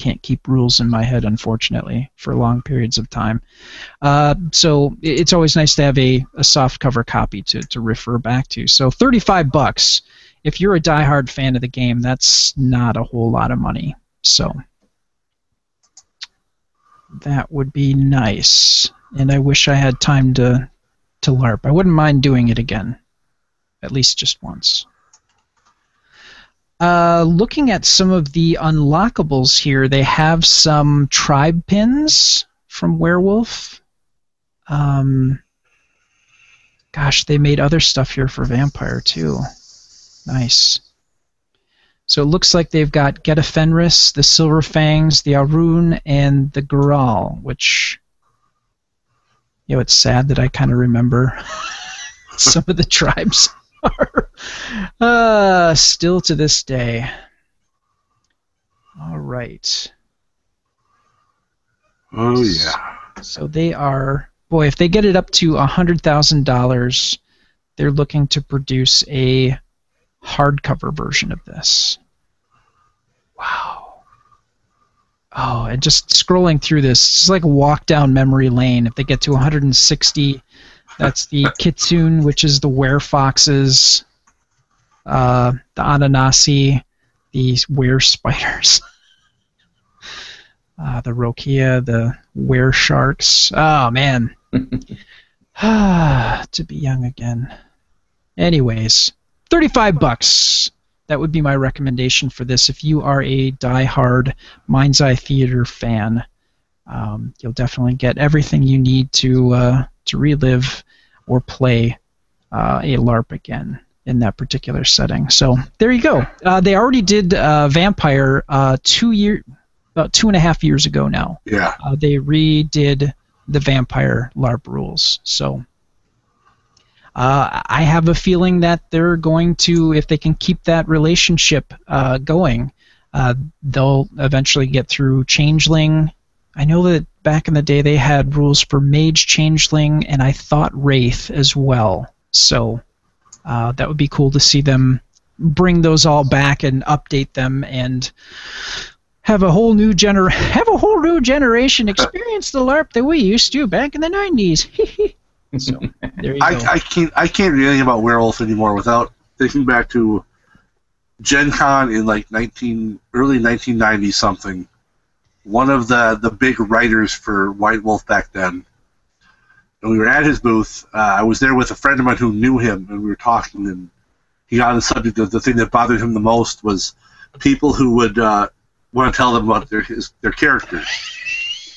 can't keep rules in my head, unfortunately, for long periods of time. Uh, so it's always nice to have a, a soft cover copy to, to refer back to. So 35 bucks. If you're a diehard fan of the game, that's not a whole lot of money. So that would be nice. And I wish I had time to to LARP. I wouldn't mind doing it again, at least just once. Uh, looking at some of the unlockables here, they have some tribe pins from Werewolf. Um, gosh, they made other stuff here for Vampire too. Nice. So it looks like they've got Get of Fenris, the Silver Fangs, the Arun, and the Graal, which you know, it's sad that I kind of remember some of the tribes are uh, still to this day. All right. Oh, yeah. So they are boy, if they get it up to a hundred thousand dollars, they're looking to produce a hardcover version of this. Wow. Oh, and just scrolling through this, it's like walk down memory lane. If they get to 160, that's the Kitsune, which is the werefoxes, uh, the Ananasi, the were spiders. Uh, the Rokea, the were sharks. Oh man, to be young again. Anyways, thirty-five bucks. that would be my recommendation for this. If you are a die-hard Mind's Eye Theater fan, um, you'll definitely get everything you need to uh, to relive or play uh, a LARP again in that particular setting. So there you go. Uh, they already did uh, Vampire uh, two year, about two and a half years ago now. Yeah. Uh, they redid the Vampire LARP rules. So uh, I have a feeling that they're going to, if they can keep that relationship uh, going, uh, they'll eventually get through Changeling. I know that back in the day they had rules for Mage, Changeling, and I thought Wraith as well. So uh, that would be cool to see them bring those all back and update them and have a whole new gener have a whole new generation experience the LARP that we used to back in the nineties. so there you I, go. I can't I can't read anything about werewolf anymore without thinking back to Gen Con in like nineteen early nineteen ninety something. One of the the big writers for White Wolf back then. And we were at his booth. Uh, I was there with a friend of mine who knew him, and we were talking. And he got on the subject of the thing that bothered him the most was people who would uh, want to tell them about their his, their characters.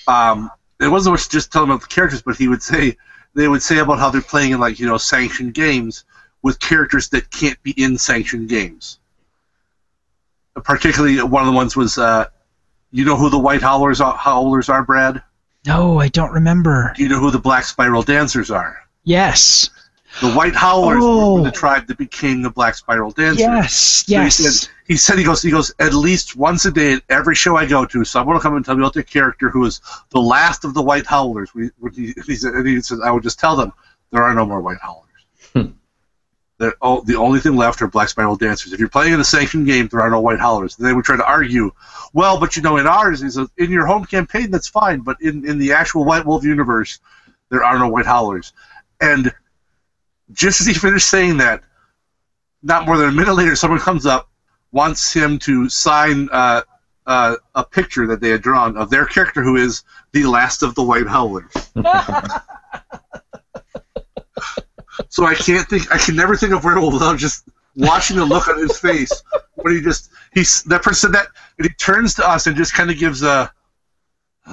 Um, it wasn't just telling about the characters, but he would say they would say about how they're playing in like you know sanctioned games with characters that can't be in sanctioned games. Particularly, one of the ones was, uh, you know who the White Howlers are, Howlers are, Brad? no, I don't remember. Do you know who the Black Spiral Dancers are? Yes. The White Howlers Oh. were the tribe that became the Black Spiral Dancers. Yes. So Yes. He said, he said he goes he goes at least once a day at every show I go to. Someone will come and tell me about their character who is the last of the White Howlers. We, he, he said, he said I would just tell them there are no more White Howlers. They're, oh, the only thing left are Black Spiral Dancers. If you're playing in a sanctioned game, there are no White Howlers. They would try to argue, well, but you know, in ours, he says, in your home campaign, that's fine, but in, in the actual White Wolf universe, there are no White Howlers. And just as he finished saying that, not more than a minute later, someone comes up, wants him to sign uh, uh, a picture that they had drawn of their character, who is the last of the White Howlers. so I can't think, I can never think of Werewolf without just watching the look on his face when he just he's that person that, and he turns to us and just kind of gives a.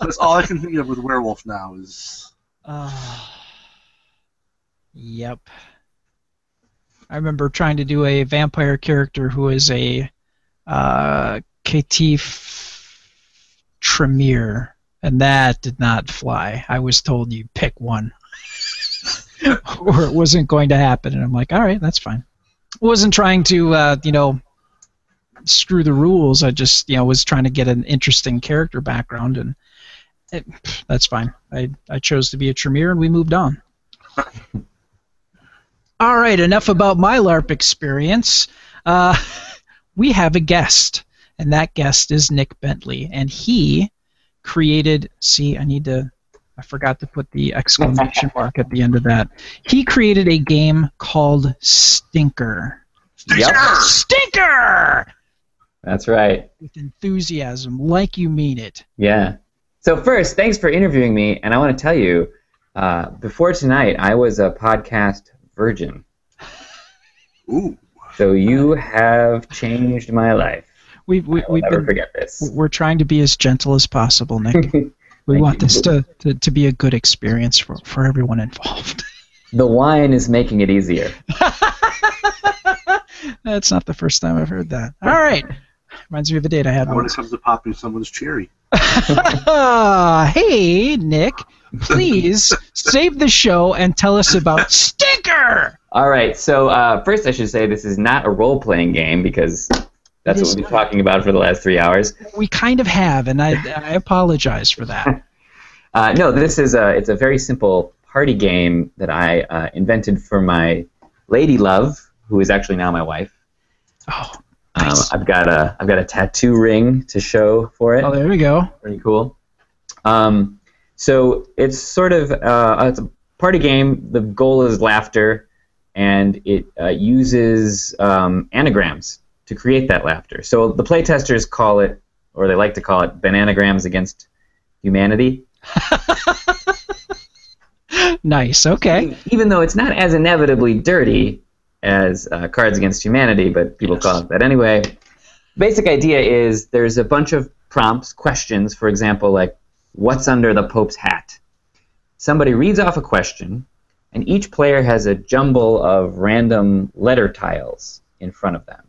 That's all I can think of with Werewolf now is. Uh, yep. I remember trying to do a vampire character who is a uh, Caitiff Tremere, and that did not fly. I was told you pick one, or it wasn't going to happen, and I'm like, all right, that's fine. wasn't trying to, uh, you know, screw the rules. I just, you know, was trying to get an interesting character background, and it, that's fine. I, I chose to be a Tremere, and we moved on. All right, enough about my LARP experience. Uh, we have a guest, and that guest is Nick Bentley, and he created. See, I need to. I forgot to put the exclamation mark at the end of that. He created a game called Stinker. Yep. Stinker! That's right. With enthusiasm, like you mean it. Yeah. So first, thanks for interviewing me, and I want to tell you, uh, before tonight, I was a podcast virgin. Ooh. So you have changed my life. We, we, I will we've never been, forget this. we're trying to be as gentle as possible, Nick. We want you. this to, to, to be a good experience for, for everyone involved. The wine is making it easier. That's not the first time I've heard that. All right. Reminds me of a date I had When it once. comes to popping someone's cherry. hey, Nick, please save the show and tell us about Stinker! All right. So uh, first, I should say this is not a role-playing game because that's what we've been talking about for the last three hours. We kind of have, and I, I apologize for that. Uh, no, this is a it's a very simple party game that I uh, invented for my lady love, who is actually now my wife. Oh, Um, Nice. I've got a I've got a tattoo ring to show for it. oh there we go. Pretty cool. Um, so it's sort of uh, it's a party game. The goal is laughter, and it uh, uses um, anagrams to create that laughter. So the playtesters call it, or they like to call it, bananagrams against humanity. Nice. Okay. Even though it's not as inevitably dirty as uh, Cards Against Humanity, but people call it that anyway. Basic idea is there's a bunch of prompts, questions, for example, like what's under the Pope's hat? Somebody reads off a question, and each player has a jumble of random letter tiles in front of them.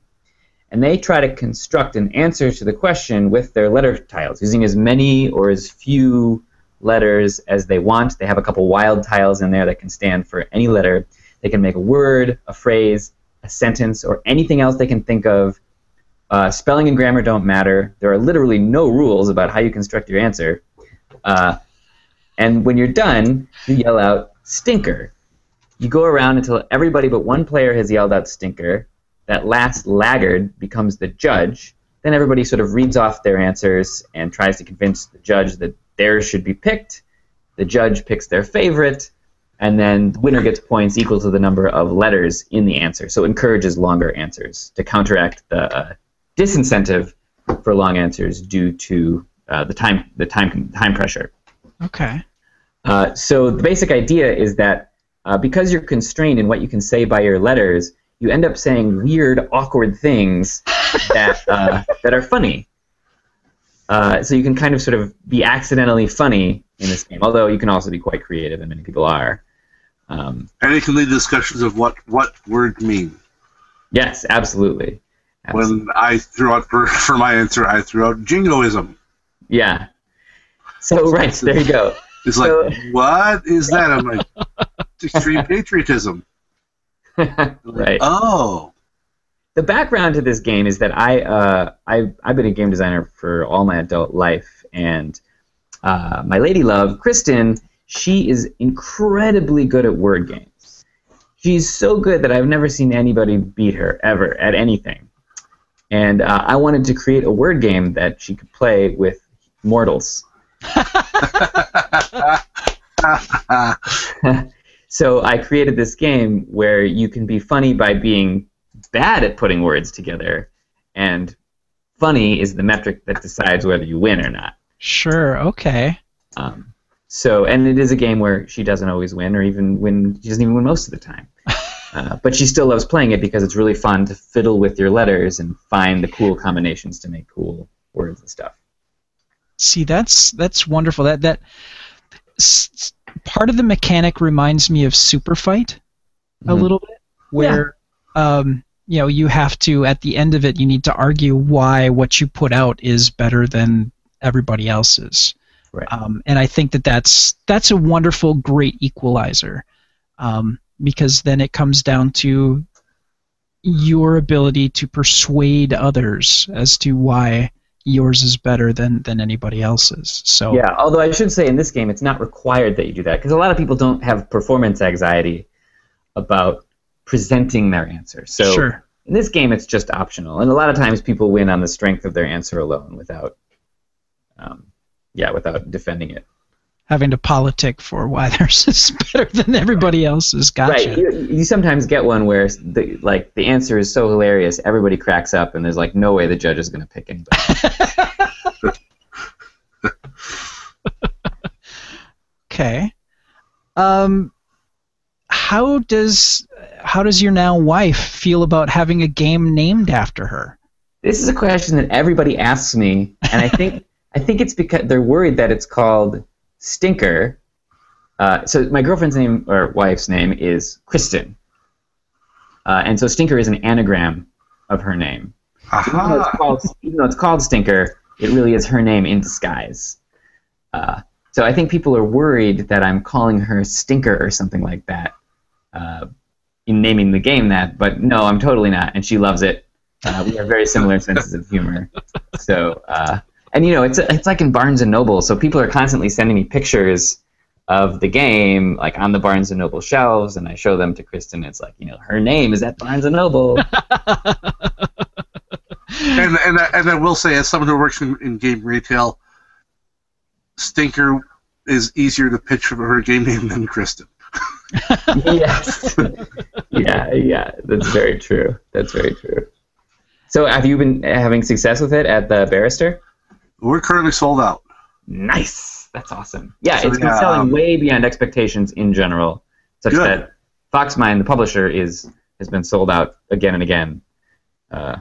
And they try to construct an answer to the question with their letter tiles, using as many or as few letters as they want. They have a couple wild tiles in there that can stand for any letter. They can make a word, a phrase, a sentence, or anything else they can think of. Uh, spelling and grammar don't matter. There are literally no rules about how you construct your answer. Uh, and when you're done, you yell out "stinker." You go around until everybody but one player has yelled out "stinker." That last laggard becomes the judge. Then everybody sort of reads off their answers and tries to convince the judge that theirs should be picked. The judge picks their favorite, and then the winner gets points equal to the number of letters in the answer. So it encourages longer answers to counteract the uh, disincentive for long answers due to uh, the time the time time pressure. Okay. Uh, so the basic idea is that uh, because you're constrained in what you can say by your letters, you end up saying weird, awkward things that uh, that are funny. Uh, so you can kind of sort of be accidentally funny in this game, although you can also be quite creative, and many people are. Um, And it can lead to discussions of what what words mean. yes, absolutely. Absolutely. When I threw out for, for my answer, I threw out jingoism. Yeah. So right there you go. It's like, So- what is that? I'm like, extreme patriotism. right. Oh, the background to this game is that I uh, I I've been a game designer for all my adult life, and uh, my lady love Kristen, she is incredibly good at word games. She's so good that I've never seen anybody beat her ever at anything. And uh, I wanted to create a word game that she could play with mortals. so I created this game where you can be funny by being bad at putting words together, and funny is the metric that decides whether you win or not. Sure. Okay. Um, so, and it is a game where she doesn't always win, or even win. She doesn't even win most of the time. Uh, but she still loves playing it because it's really fun to fiddle with your letters and find the cool combinations to make cool words and stuff. See, that's that's wonderful. That that s- s- part of the mechanic reminds me of Super Fight a Mhm. little bit, where um, you know you have to at the end of it you need to argue why what you put out is better than everybody else's. Right. Um, and I think that that's that's a wonderful, great equalizer, um, because then it comes down to your ability to persuade others as to why yours is better than than anybody else's. So Yeah, although I should say in this game it's not required that you do that because a lot of people don't have performance anxiety about presenting their answer. So sure. in this game it's just optional, and a lot of times people win on the strength of their answer alone without, um, yeah, without defending it. Having to politic for why theirs is better than everybody else's. Gotcha. Right. You, you sometimes get one where the like the answer is so hilarious, everybody cracks up, and there's like no way the judge is going to pick anybody. Okay. Um, how does how does your now wife feel about having a game named after her? This is a question that everybody asks me, and I think I think it's because they're worried that it's called Stinker. Uh, so my girlfriend's name or wife's name is Kristen, uh, and so Stinker is an anagram of her name. Even though, it's called, even though it's called Stinker, it really is her name in disguise. Uh, so I think people are worried that I'm calling her Stinker or something like that uh, in naming the game that, but no, I'm totally not, and she loves it. Uh, we have very similar senses of humor. So, uh, and you know, it's it's like in Barnes and Noble. So people are constantly sending me pictures of the game, like on the Barnes and Noble shelves, and I show them to Kristen. It's like, you know, her name is at Barnes and Noble. And and I- and I will say, as someone who works in, in game retail, Stinker is easier to pitch for her game name than Kristen. yes. yeah, yeah, that's very true. That's very true. So, have you been having success with it at the Barrister? We're currently sold out. Nice. That's awesome. Yeah, So, it's been yeah, selling um, way beyond expectations in general, such Good. that Foxmind, the publisher, is has been sold out again and again. Uh,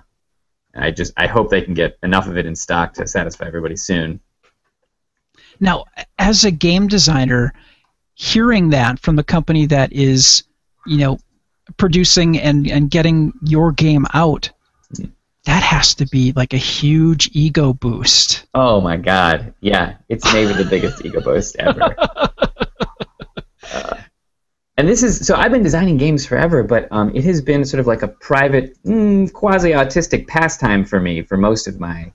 I just I hope they can get enough of it in stock to satisfy everybody soon. Now, as a game designer, hearing that from the company that is, you know, producing and, and getting your game out, that has to be like a huge ego boost. Oh my god, yeah, it's maybe the biggest ego boost ever. Uh, and this is so I've been designing games forever, but um, it has been sort of like a private, mm, quasi-autistic pastime for me for most of my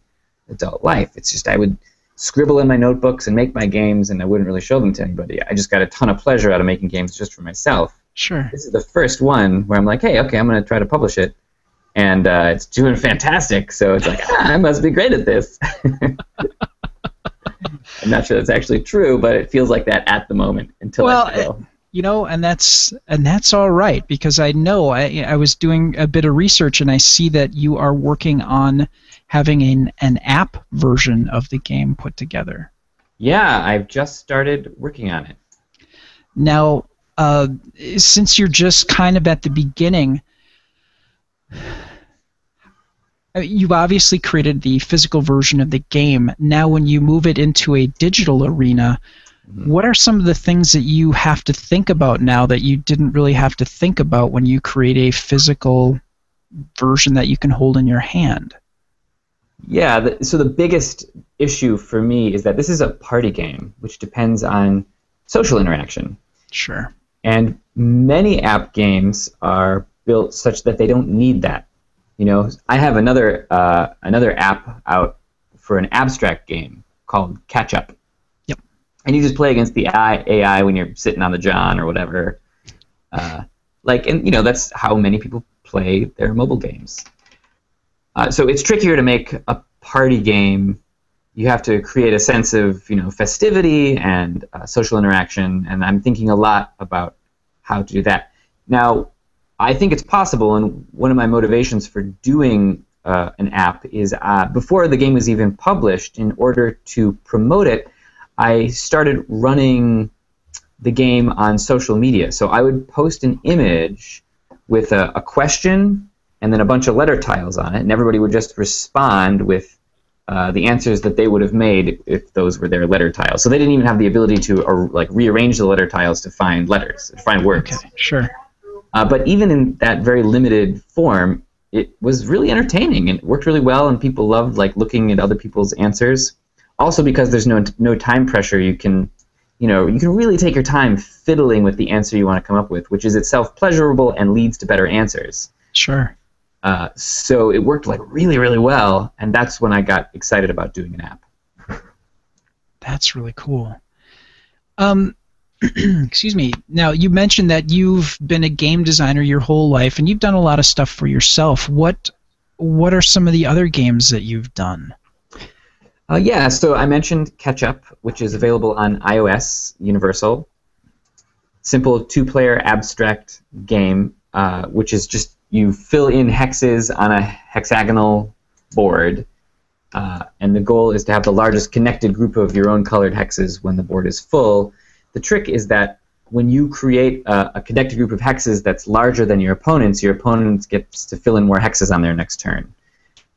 adult life. It's just I would scribble in my notebooks and make my games, and I wouldn't really show them to anybody. I just got a ton of pleasure out of making games just for myself. Sure. This is the first one where I'm like, hey, okay, I'm going to try to publish it, and uh, it's doing fantastic. So it's like, ah, I must be great at this. I'm not sure that's actually true, but it feels like that at the moment until Well, I fail. you know and that's and that's all right because i know i i was doing a bit of research and i see that you are working on having an an app version of the game put together Yeah, I've just started working on it. now uh, since you're just kind of at the beginning you've obviously created the physical version of the game now when you move it into a digital arena mm-hmm. what are some of the things that you have to think about now that you didn't really have to think about when you create a physical version that you can hold in your hand? Yeah, the, so the biggest issue for me is that this is a party game, which depends on social interaction. Sure. And many app games are built such that they don't need that. You know, I have another uh, another app out for an abstract game called Catch Up. Yep. And you just play against the AI, AI when you're sitting on the John or whatever. Uh, like, and you know, that's how many people play their mobile games. Uh, so it's trickier to make a party game. You have to create a sense of you know festivity and uh, social interaction, and I'm thinking a lot about how to do that. Now, I think it's possible, and one of my motivations for doing uh, an app is uh, before the game was even published, in order to promote it, I started running the game on social media. So I would post an image with a, a question and then a bunch of letter tiles on it, and everybody would just respond with uh, the answers that they would have made if those were their letter tiles. So they didn't even have the ability to uh, like rearrange the letter tiles to find letters, to find words. Okay, sure. Uh, but even in that very limited form, it was really entertaining and it worked really well, and people loved like looking at other people's answers. Also, because there's no no time pressure, you can, you know, you can really take your time fiddling with the answer you want to come up with, which is itself pleasurable and leads to better answers. Sure. Uh, so it worked like really, really well, and that's when I got excited about doing an app. That's really cool. Um, excuse me. Now you mentioned that you've been a game designer your whole life, and you've done a lot of stuff for yourself. What What are some of the other games that you've done? Uh, yeah, so I mentioned Catch Up, which is available on iOS Universal. Simple two-player abstract game, uh, which is just you fill in hexes on a hexagonal board, uh, and the goal is to have the largest connected group of your own colored hexes when the board is full. The trick is that when you create a, a connected group of hexes that's larger than your opponent's, your opponent gets to fill in more hexes on their next turn.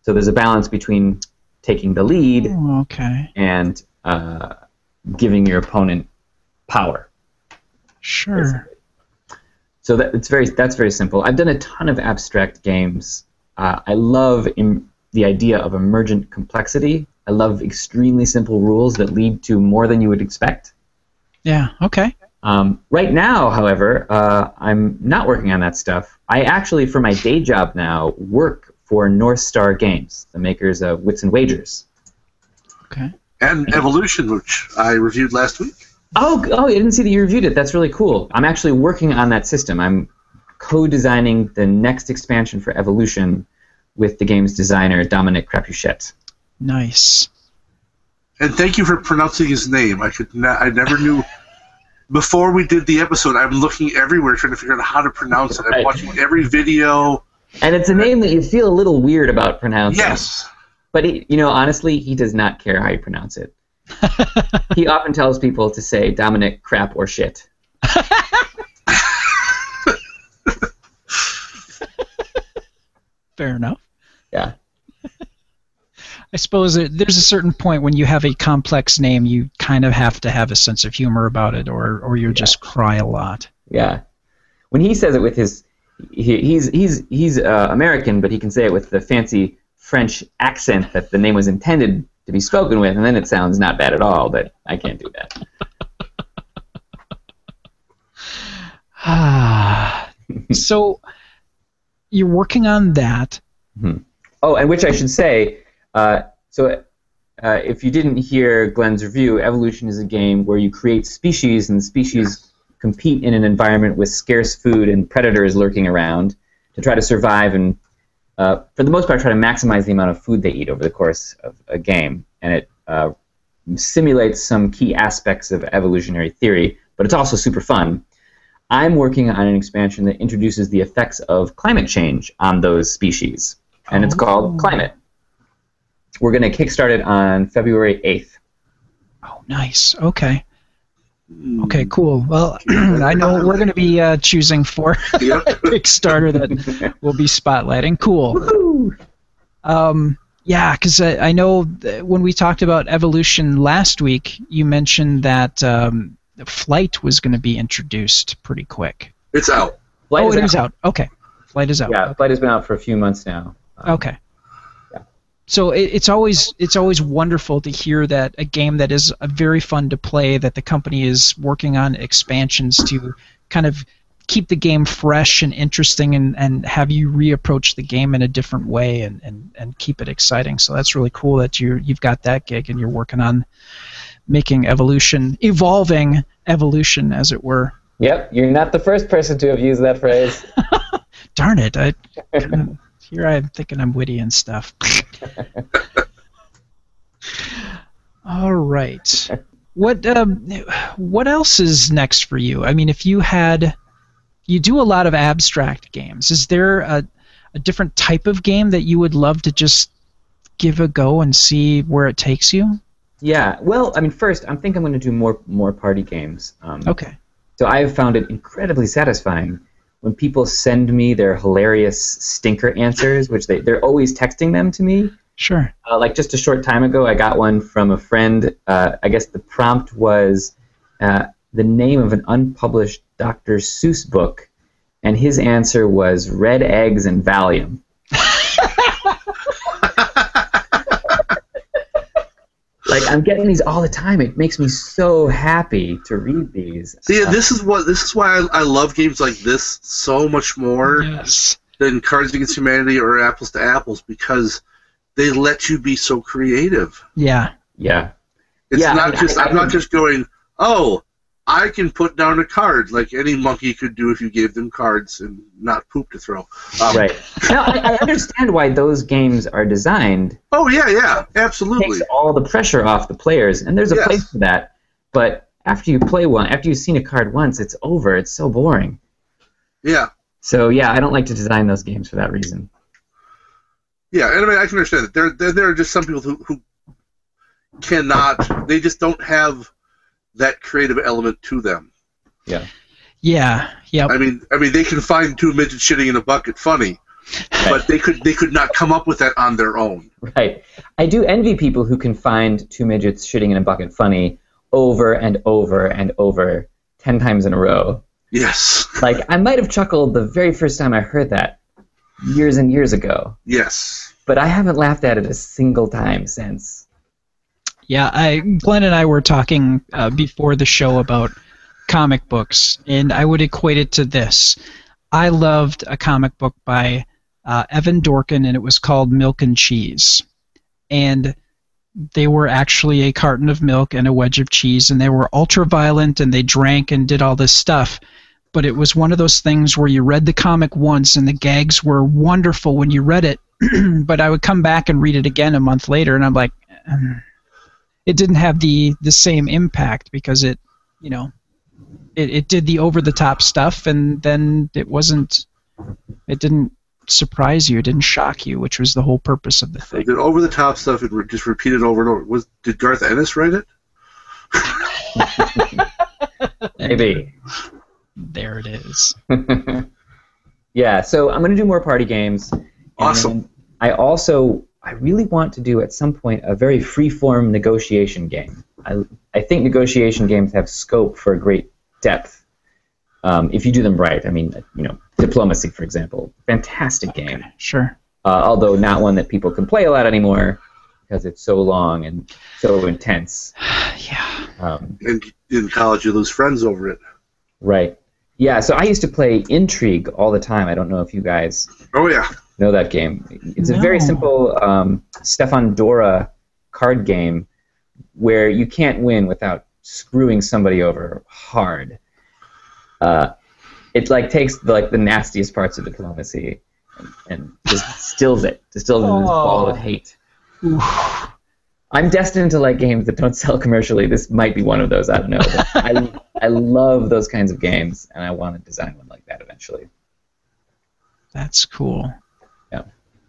So there's a balance between taking the lead Oh, okay. and uh, giving your opponent power. Sure. So that it's very that's very simple. I've done a ton of abstract games. Uh, I love Im- the idea of emergent complexity. I love extremely simple rules that lead to more than you would expect. Yeah. Okay. Um, right now, however, uh, I'm not working on that stuff. I actually, for my day job now, work for North Star Games, the makers of Wits and Wagers. Okay. And Evolution, which I reviewed last week. Oh, oh, I didn't see that you reviewed it. That's really cool. I'm actually working on that system. I'm co-designing the next expansion for Evolution with the game's designer Dominic Crapuchettes. Nice. And thank you for pronouncing his name. I could ne- I never knew. Before we did the episode, I'm looking everywhere trying to figure out how to pronounce it. I'm Right. watching every video. And it's a name that you feel a little weird about pronouncing. Yes. But he, you know, honestly, he does not care how you pronounce it. he often tells people to say Dominic crap or shit. Fair enough. Yeah. I suppose there- there's a certain point when you have a complex name, you kind of have to have a sense of humor about it, or or you'll just cry a lot. Yeah. When he says it with his, he, he's he's he's uh, American, but he can say it with the fancy French accent that the name was intended to be spoken with, and then it sounds not bad at all. But I can't do that. Ah. so you're working on that. Oh, and which I should say, so uh, if you didn't hear Glenn's review, Evolution is a game where you create species, and the species compete in an environment with scarce food and predators lurking around to try to survive and, uh, for the most part, try to maximize the amount of food they eat over the course of a game. And it uh, simulates some key aspects of evolutionary theory, but it's also super fun. I'm working on an expansion that introduces the effects of climate change on those species, and it's Oh. called Climate. We're going to kickstart it on February 8th. Oh, nice. Okay. Hmm. Okay, cool. Well, I know we're going to be uh, choosing for Yep. Kickstarter that we'll be spotlighting. Cool. Um, yeah, because I, I know when we talked about evolution last week, you mentioned that um, flight was going to be introduced pretty quick. It's out. Flight oh, is it is out. Okay, flight is out. Yeah, Flight has been out for a few months now. Um, Okay. So it, it's always it's always wonderful to hear that a game that is very fun to play that the company is working on expansions to kind of keep the game fresh and interesting and, and have you reapproach the game in a different way and, and, and keep it exciting. So that's really cool that you you've got that gig and you're working on making evolution evolving evolution as it were. Yep, you're not the first person to have used that phrase. Darn it! I here I'm thinking I'm witty and stuff. All right. What um, what else is next for you? I mean, if you had, you do a lot of abstract games. Is there a a different type of game that you would love to just give a go and see where it takes you? yeah, well, I mean, first, I think I'm going to do more more party games. Um, Okay. So I have found it incredibly satisfying when people send me their hilarious stinker answers, which they, they're always texting them to me. Sure. Uh, like just a short time ago, I got one from a friend. Uh, I guess the prompt was uh, the name of an unpublished Dr. Seuss book, and his answer was Red Eggs and Valium. Like I'm getting these all the time. It makes me so happy to read these. See, this is what this is why I, I love games like this so much more Yes. than Cards Against Humanity or Apples to Apples because they let you be so creative. Yeah. yeah. It's Yeah, not I- just I- I'm not just going, oh, I can put down a card like any monkey could do if you gave them cards and not poop to throw. Um, Right. Now I, I understand why those games are designed. Oh yeah, yeah, It absolutely. takes all the pressure off the players, and there's a Yes. place for that. But after you play one, after you've seen a card once, it's over. It's so boring. Yeah, So yeah, I don't like to design those games for that reason. yeah, and I mean I can understand that. There, there, there are just some people who, who cannot. They just don't have that creative element to them. Yeah. Yeah, yep. I mean, I mean, they can find two midgets shitting in a bucket funny, but they could they could not come up with that on their own. Right. I do envy people who can find two midgets shitting in a bucket funny over and over and over ten times in a row. Yes, Like I might have chuckled the very first time I heard that years and years ago, yes. but I haven't laughed at it a single time since. Yeah, I Glenn and I were talking uh, before the show about comic books, and I would equate it to this. I loved a comic book by uh, Evan Dorkin, and it was called Milk and Cheese. And they were actually a carton of milk and a wedge of cheese, and they were ultra violent, and they drank and did all this stuff. But it was one of those things where you read the comic once, and the gags were wonderful when you read it. but I would come back and read it again a month later, and I'm like, "Mm, it didn't have the the same impact because it you know it, it did the over the top stuff and then it wasn't it didn't surprise you it didn't shock you which was the whole purpose of the They thing did over the top stuff and re- just repeat it over and over. Was did Garth Ennis write it? Maybe. there it is yeah, so I'm gonna do more party games, Awesome. I also I really want to do at some point a very free-form negotiation game. I I think negotiation games have scope for great depth um, if you do them right. I mean, you know, diplomacy, for example, fantastic game. Sure. Uh, although not one that people can play a lot anymore because it's so long and so intense. Yeah. Um, And in college, you lose friends over it. right. Yeah. So I used to play Intrigue all the time. I don't know if you guys Oh yeah. Know that game. It's a very simple um, Stefan Dorra card game where you can't win without screwing somebody over hard. Uh, it like takes the, like the nastiest parts of diplomacy and, and just distills it, distills it in this ball of Oh. hate. I'm destined to like games that don't sell commercially. This might be one of those. I don't know. I I love those kinds of games, and I want to design one like that eventually. That's cool.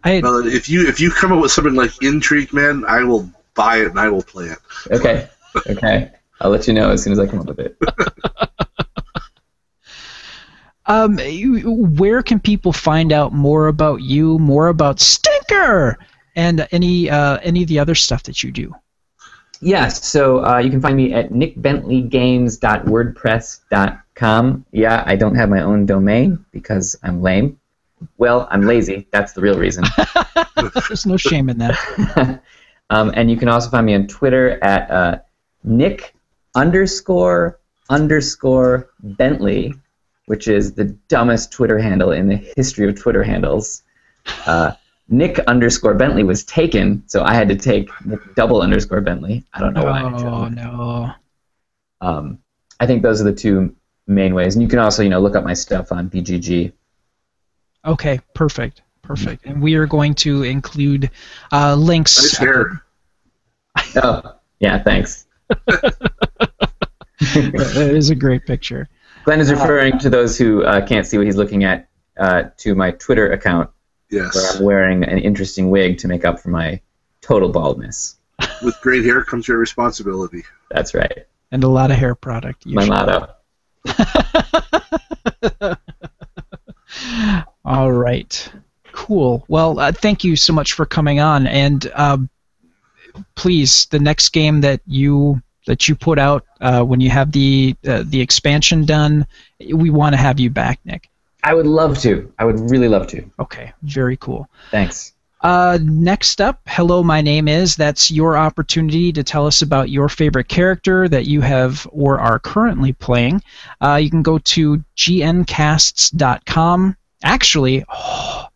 Yeah. I Well, if you if you come up with something like Intrigue, man, I will buy it and I will play it. Okay. Okay. I'll let you know as soon as I come up with it. um where can people find out more about you, more about Stinker and any uh, any of the other stuff that you do? Yes, so uh, you can find me at nickbentleygames.wordpress.com. Yeah, I don't have my own domain because I'm lame. Well, I'm lazy. That's the real reason. There's no shame in that. um, and you can also find me on Twitter at uh, Nick underscore underscore Bentley, which is the dumbest Twitter handle in the history of Twitter handles. Uh, Nick underscore Bentley was taken, so I had to take Nick double underscore Bentley. I don't know why. Oh no. Um, I think those are the two main ways, and you can also, you know, look up my stuff on BGG. Okay, perfect. Perfect. And we are going to include uh, links. Nice hair. Oh, yeah, thanks. That is a great picture. Glenn is referring to those who uh, can't see what he's looking at uh, to my Twitter account, where Yes. I'm wearing an interesting wig to make up for my total baldness. With great hair comes your responsibility. That's right. And a lot of hair product. My motto. All right. Cool. Well, uh, thank you so much for coming on. And um, please, the next game that you that you put out uh, when you have the uh, the expansion done, we want to have you back, Nick. I would love to. I would really love to. Okay. Very cool. Thanks. Uh, next up, hello, my name is. That's your opportunity to tell us about your favorite character that you have or are currently playing. Uh, you can go to gncasts.com. Actually, oh,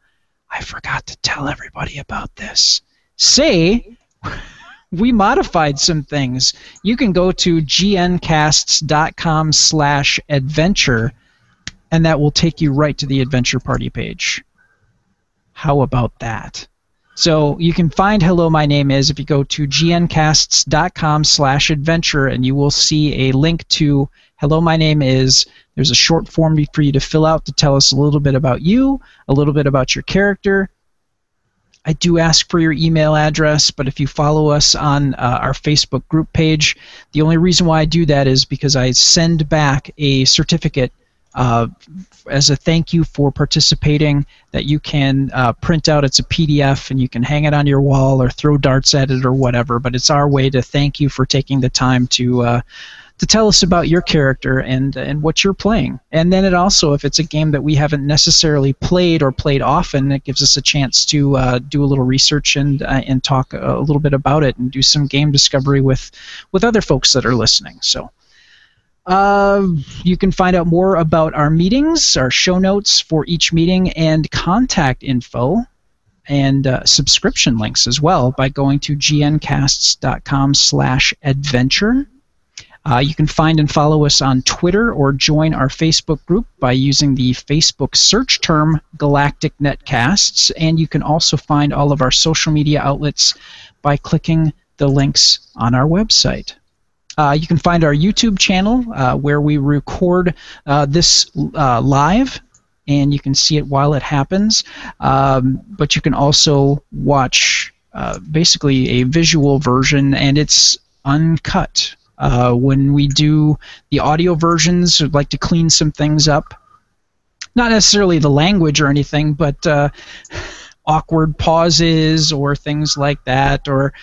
I forgot to tell everybody about this. Say, we modified some things. You can go to gncasts.com slash adventure, and that will take you right to the adventure party page. How about that? So you can find Hello My Name Is if you go to gncasts.com slash adventure and you will see a link to Hello My Name Is. There's a short form for you to fill out to tell us a little bit about you, a little bit about your character. I do ask for your email address, but if you follow us on uh, our Facebook group page, the only reason why I do that is because I send back a certificate uh, as a thank you for participating that you can uh, print out. It's a PDF and you can hang it on your wall or throw darts at it or whatever. But it's our way to thank you for taking the time to uh, to tell us about your character and and what you're playing. And then it also, if it's a game that we haven't necessarily played or played often, it gives us a chance to uh, do a little research and uh, and talk a little bit about it and do some game discovery with with other folks that are listening. So. Uh, you can find out more about our meetings, our show notes for each meeting, and contact info and uh, subscription links as well by going to gncasts.com slash adventure. Uh, you can find and follow us on Twitter or join our Facebook group by using the Facebook search term Galactic Netcasts, and you can also find all of our social media outlets by clicking the links on our website. Uh, you can find our YouTube channel uh, where we record uh, this uh, live, and you can see it while it happens. Um, but you can also watch uh, basically a visual version, and it's uncut. Uh, when we do the audio versions, we'd like to clean some things up. Not necessarily the language or anything, but awkward pauses or things like that, or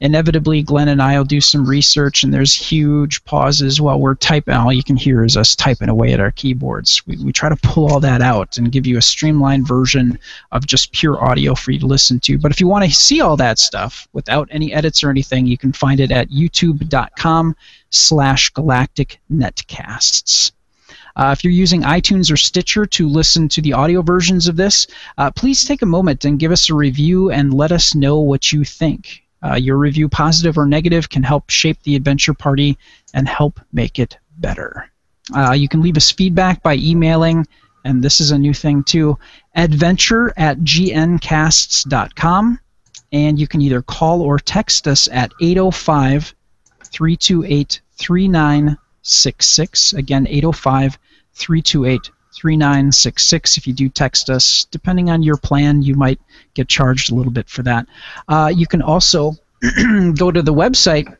inevitably Glenn and I will do some research and there's huge pauses while we're typing. All you can hear is us typing away at our keyboards. We, we try to pull all that out and give you a streamlined version of just pure audio for you to listen to. But if you want to see all that stuff without any edits or anything, you can find it at youtube.com slash galactic netcasts. Uh, if you're using iTunes or Stitcher to listen to the audio versions of this, uh, please take a moment and give us a review and let us know what you think. Uh, your review, positive or negative, can help shape the adventure party and help make it better. Uh, you can leave us feedback by emailing, and this is a new thing too, adventure at gncasts.com. And you can either call or text us at 805 328 3966. Again, 805 328 3966. If you do text us, depending on your plan, you might get charged a little bit for that. Uh, you can also go to the website,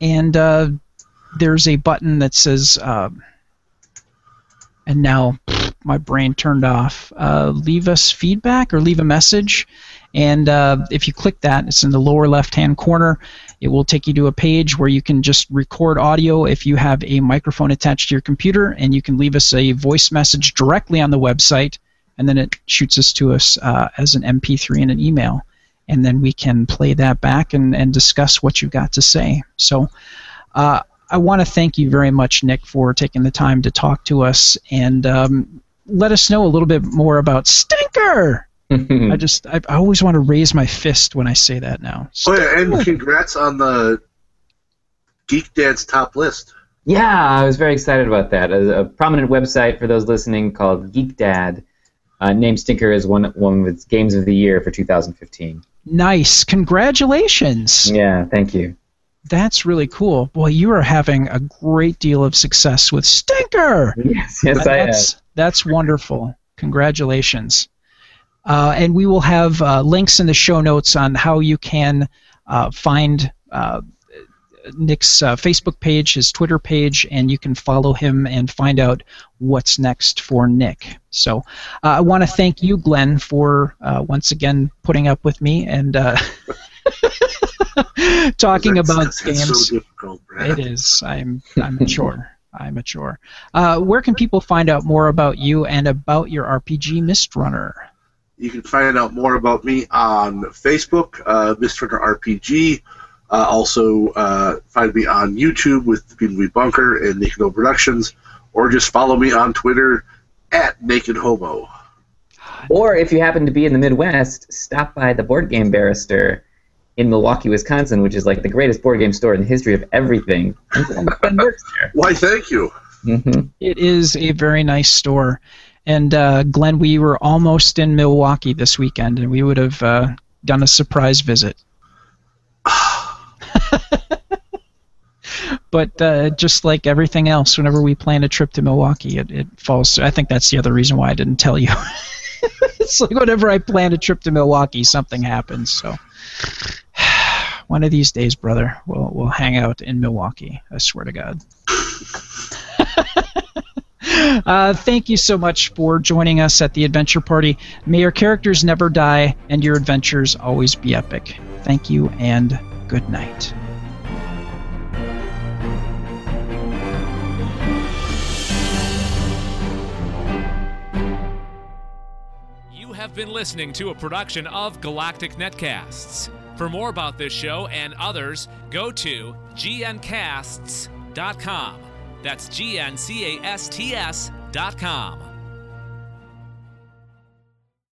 and uh, there's a button that says, uh, and now my brain turned off. Uh, leave us feedback or leave a message. And uh, if you click that, it's in the lower left hand corner. It will take you to a page where you can just record audio if you have a microphone attached to your computer, and you can leave us a voice message directly on the website, and then it shoots us to us uh, as an MP3 and an email. And then we can play that back and, and discuss what you've got to say. So uh, I want to thank you very much, Nick, for taking the time to talk to us and um, let us know a little bit more about Stinker. I just I, I always want to raise my fist when I say that now. Oh yeah, and congrats on the Geek Dad's top list. Yeah, I was very excited about that. A, a prominent website for those listening called Geek Dad uh, named Stinker as one one of its games of the year for 2015. Nice, congratulations! Yeah, thank you. That's really cool. Boy, you are having a great deal of success with Stinker. Yes, yes, I am. that's that's wonderful. Congratulations. Uh, and we will have uh, links in the show notes on how you can uh, find uh, Nick's uh, Facebook page, his Twitter page, and you can follow him and find out what's next for Nick. So uh, I want to thank you, Glenn, for once again putting up with me and talking about games. so It is. I'm I'm mature. I'm mature. Uh, where can people find out more about you and about your RPG Mist Runner? You can find out more about me on Facebook, uh, Mr. RPG. Uh, also, uh, find me on YouTube with the Beanweed Bunker and Naked Homo Productions, or just follow me on Twitter at Naked Homo. Or if you happen to be in the Midwest, stop by the Board Game Barrister in Milwaukee, Wisconsin, which is like the greatest board game store in the history of everything. And Ben works there. Why, thank you. hmm It is a very nice store. And uh, Glenn, we were almost in Milwaukee this weekend, and we would have uh, done a surprise visit. but uh, just like everything else, whenever we plan a trip to Milwaukee, it, it falls. I think that's the other reason why I didn't tell you. it's like whenever I plan a trip to Milwaukee, something happens. So one of these days, brother, we'll we'll hang out in Milwaukee. I swear to God. Uh, thank you so much for joining us at the Adventure Party. May your characters never die and your adventures always be epic. Thank you and good night. You have been listening to a production of Galactic Netcasts. For more about this show and others, go to gncasts.com. That's G N C A S T S dot com.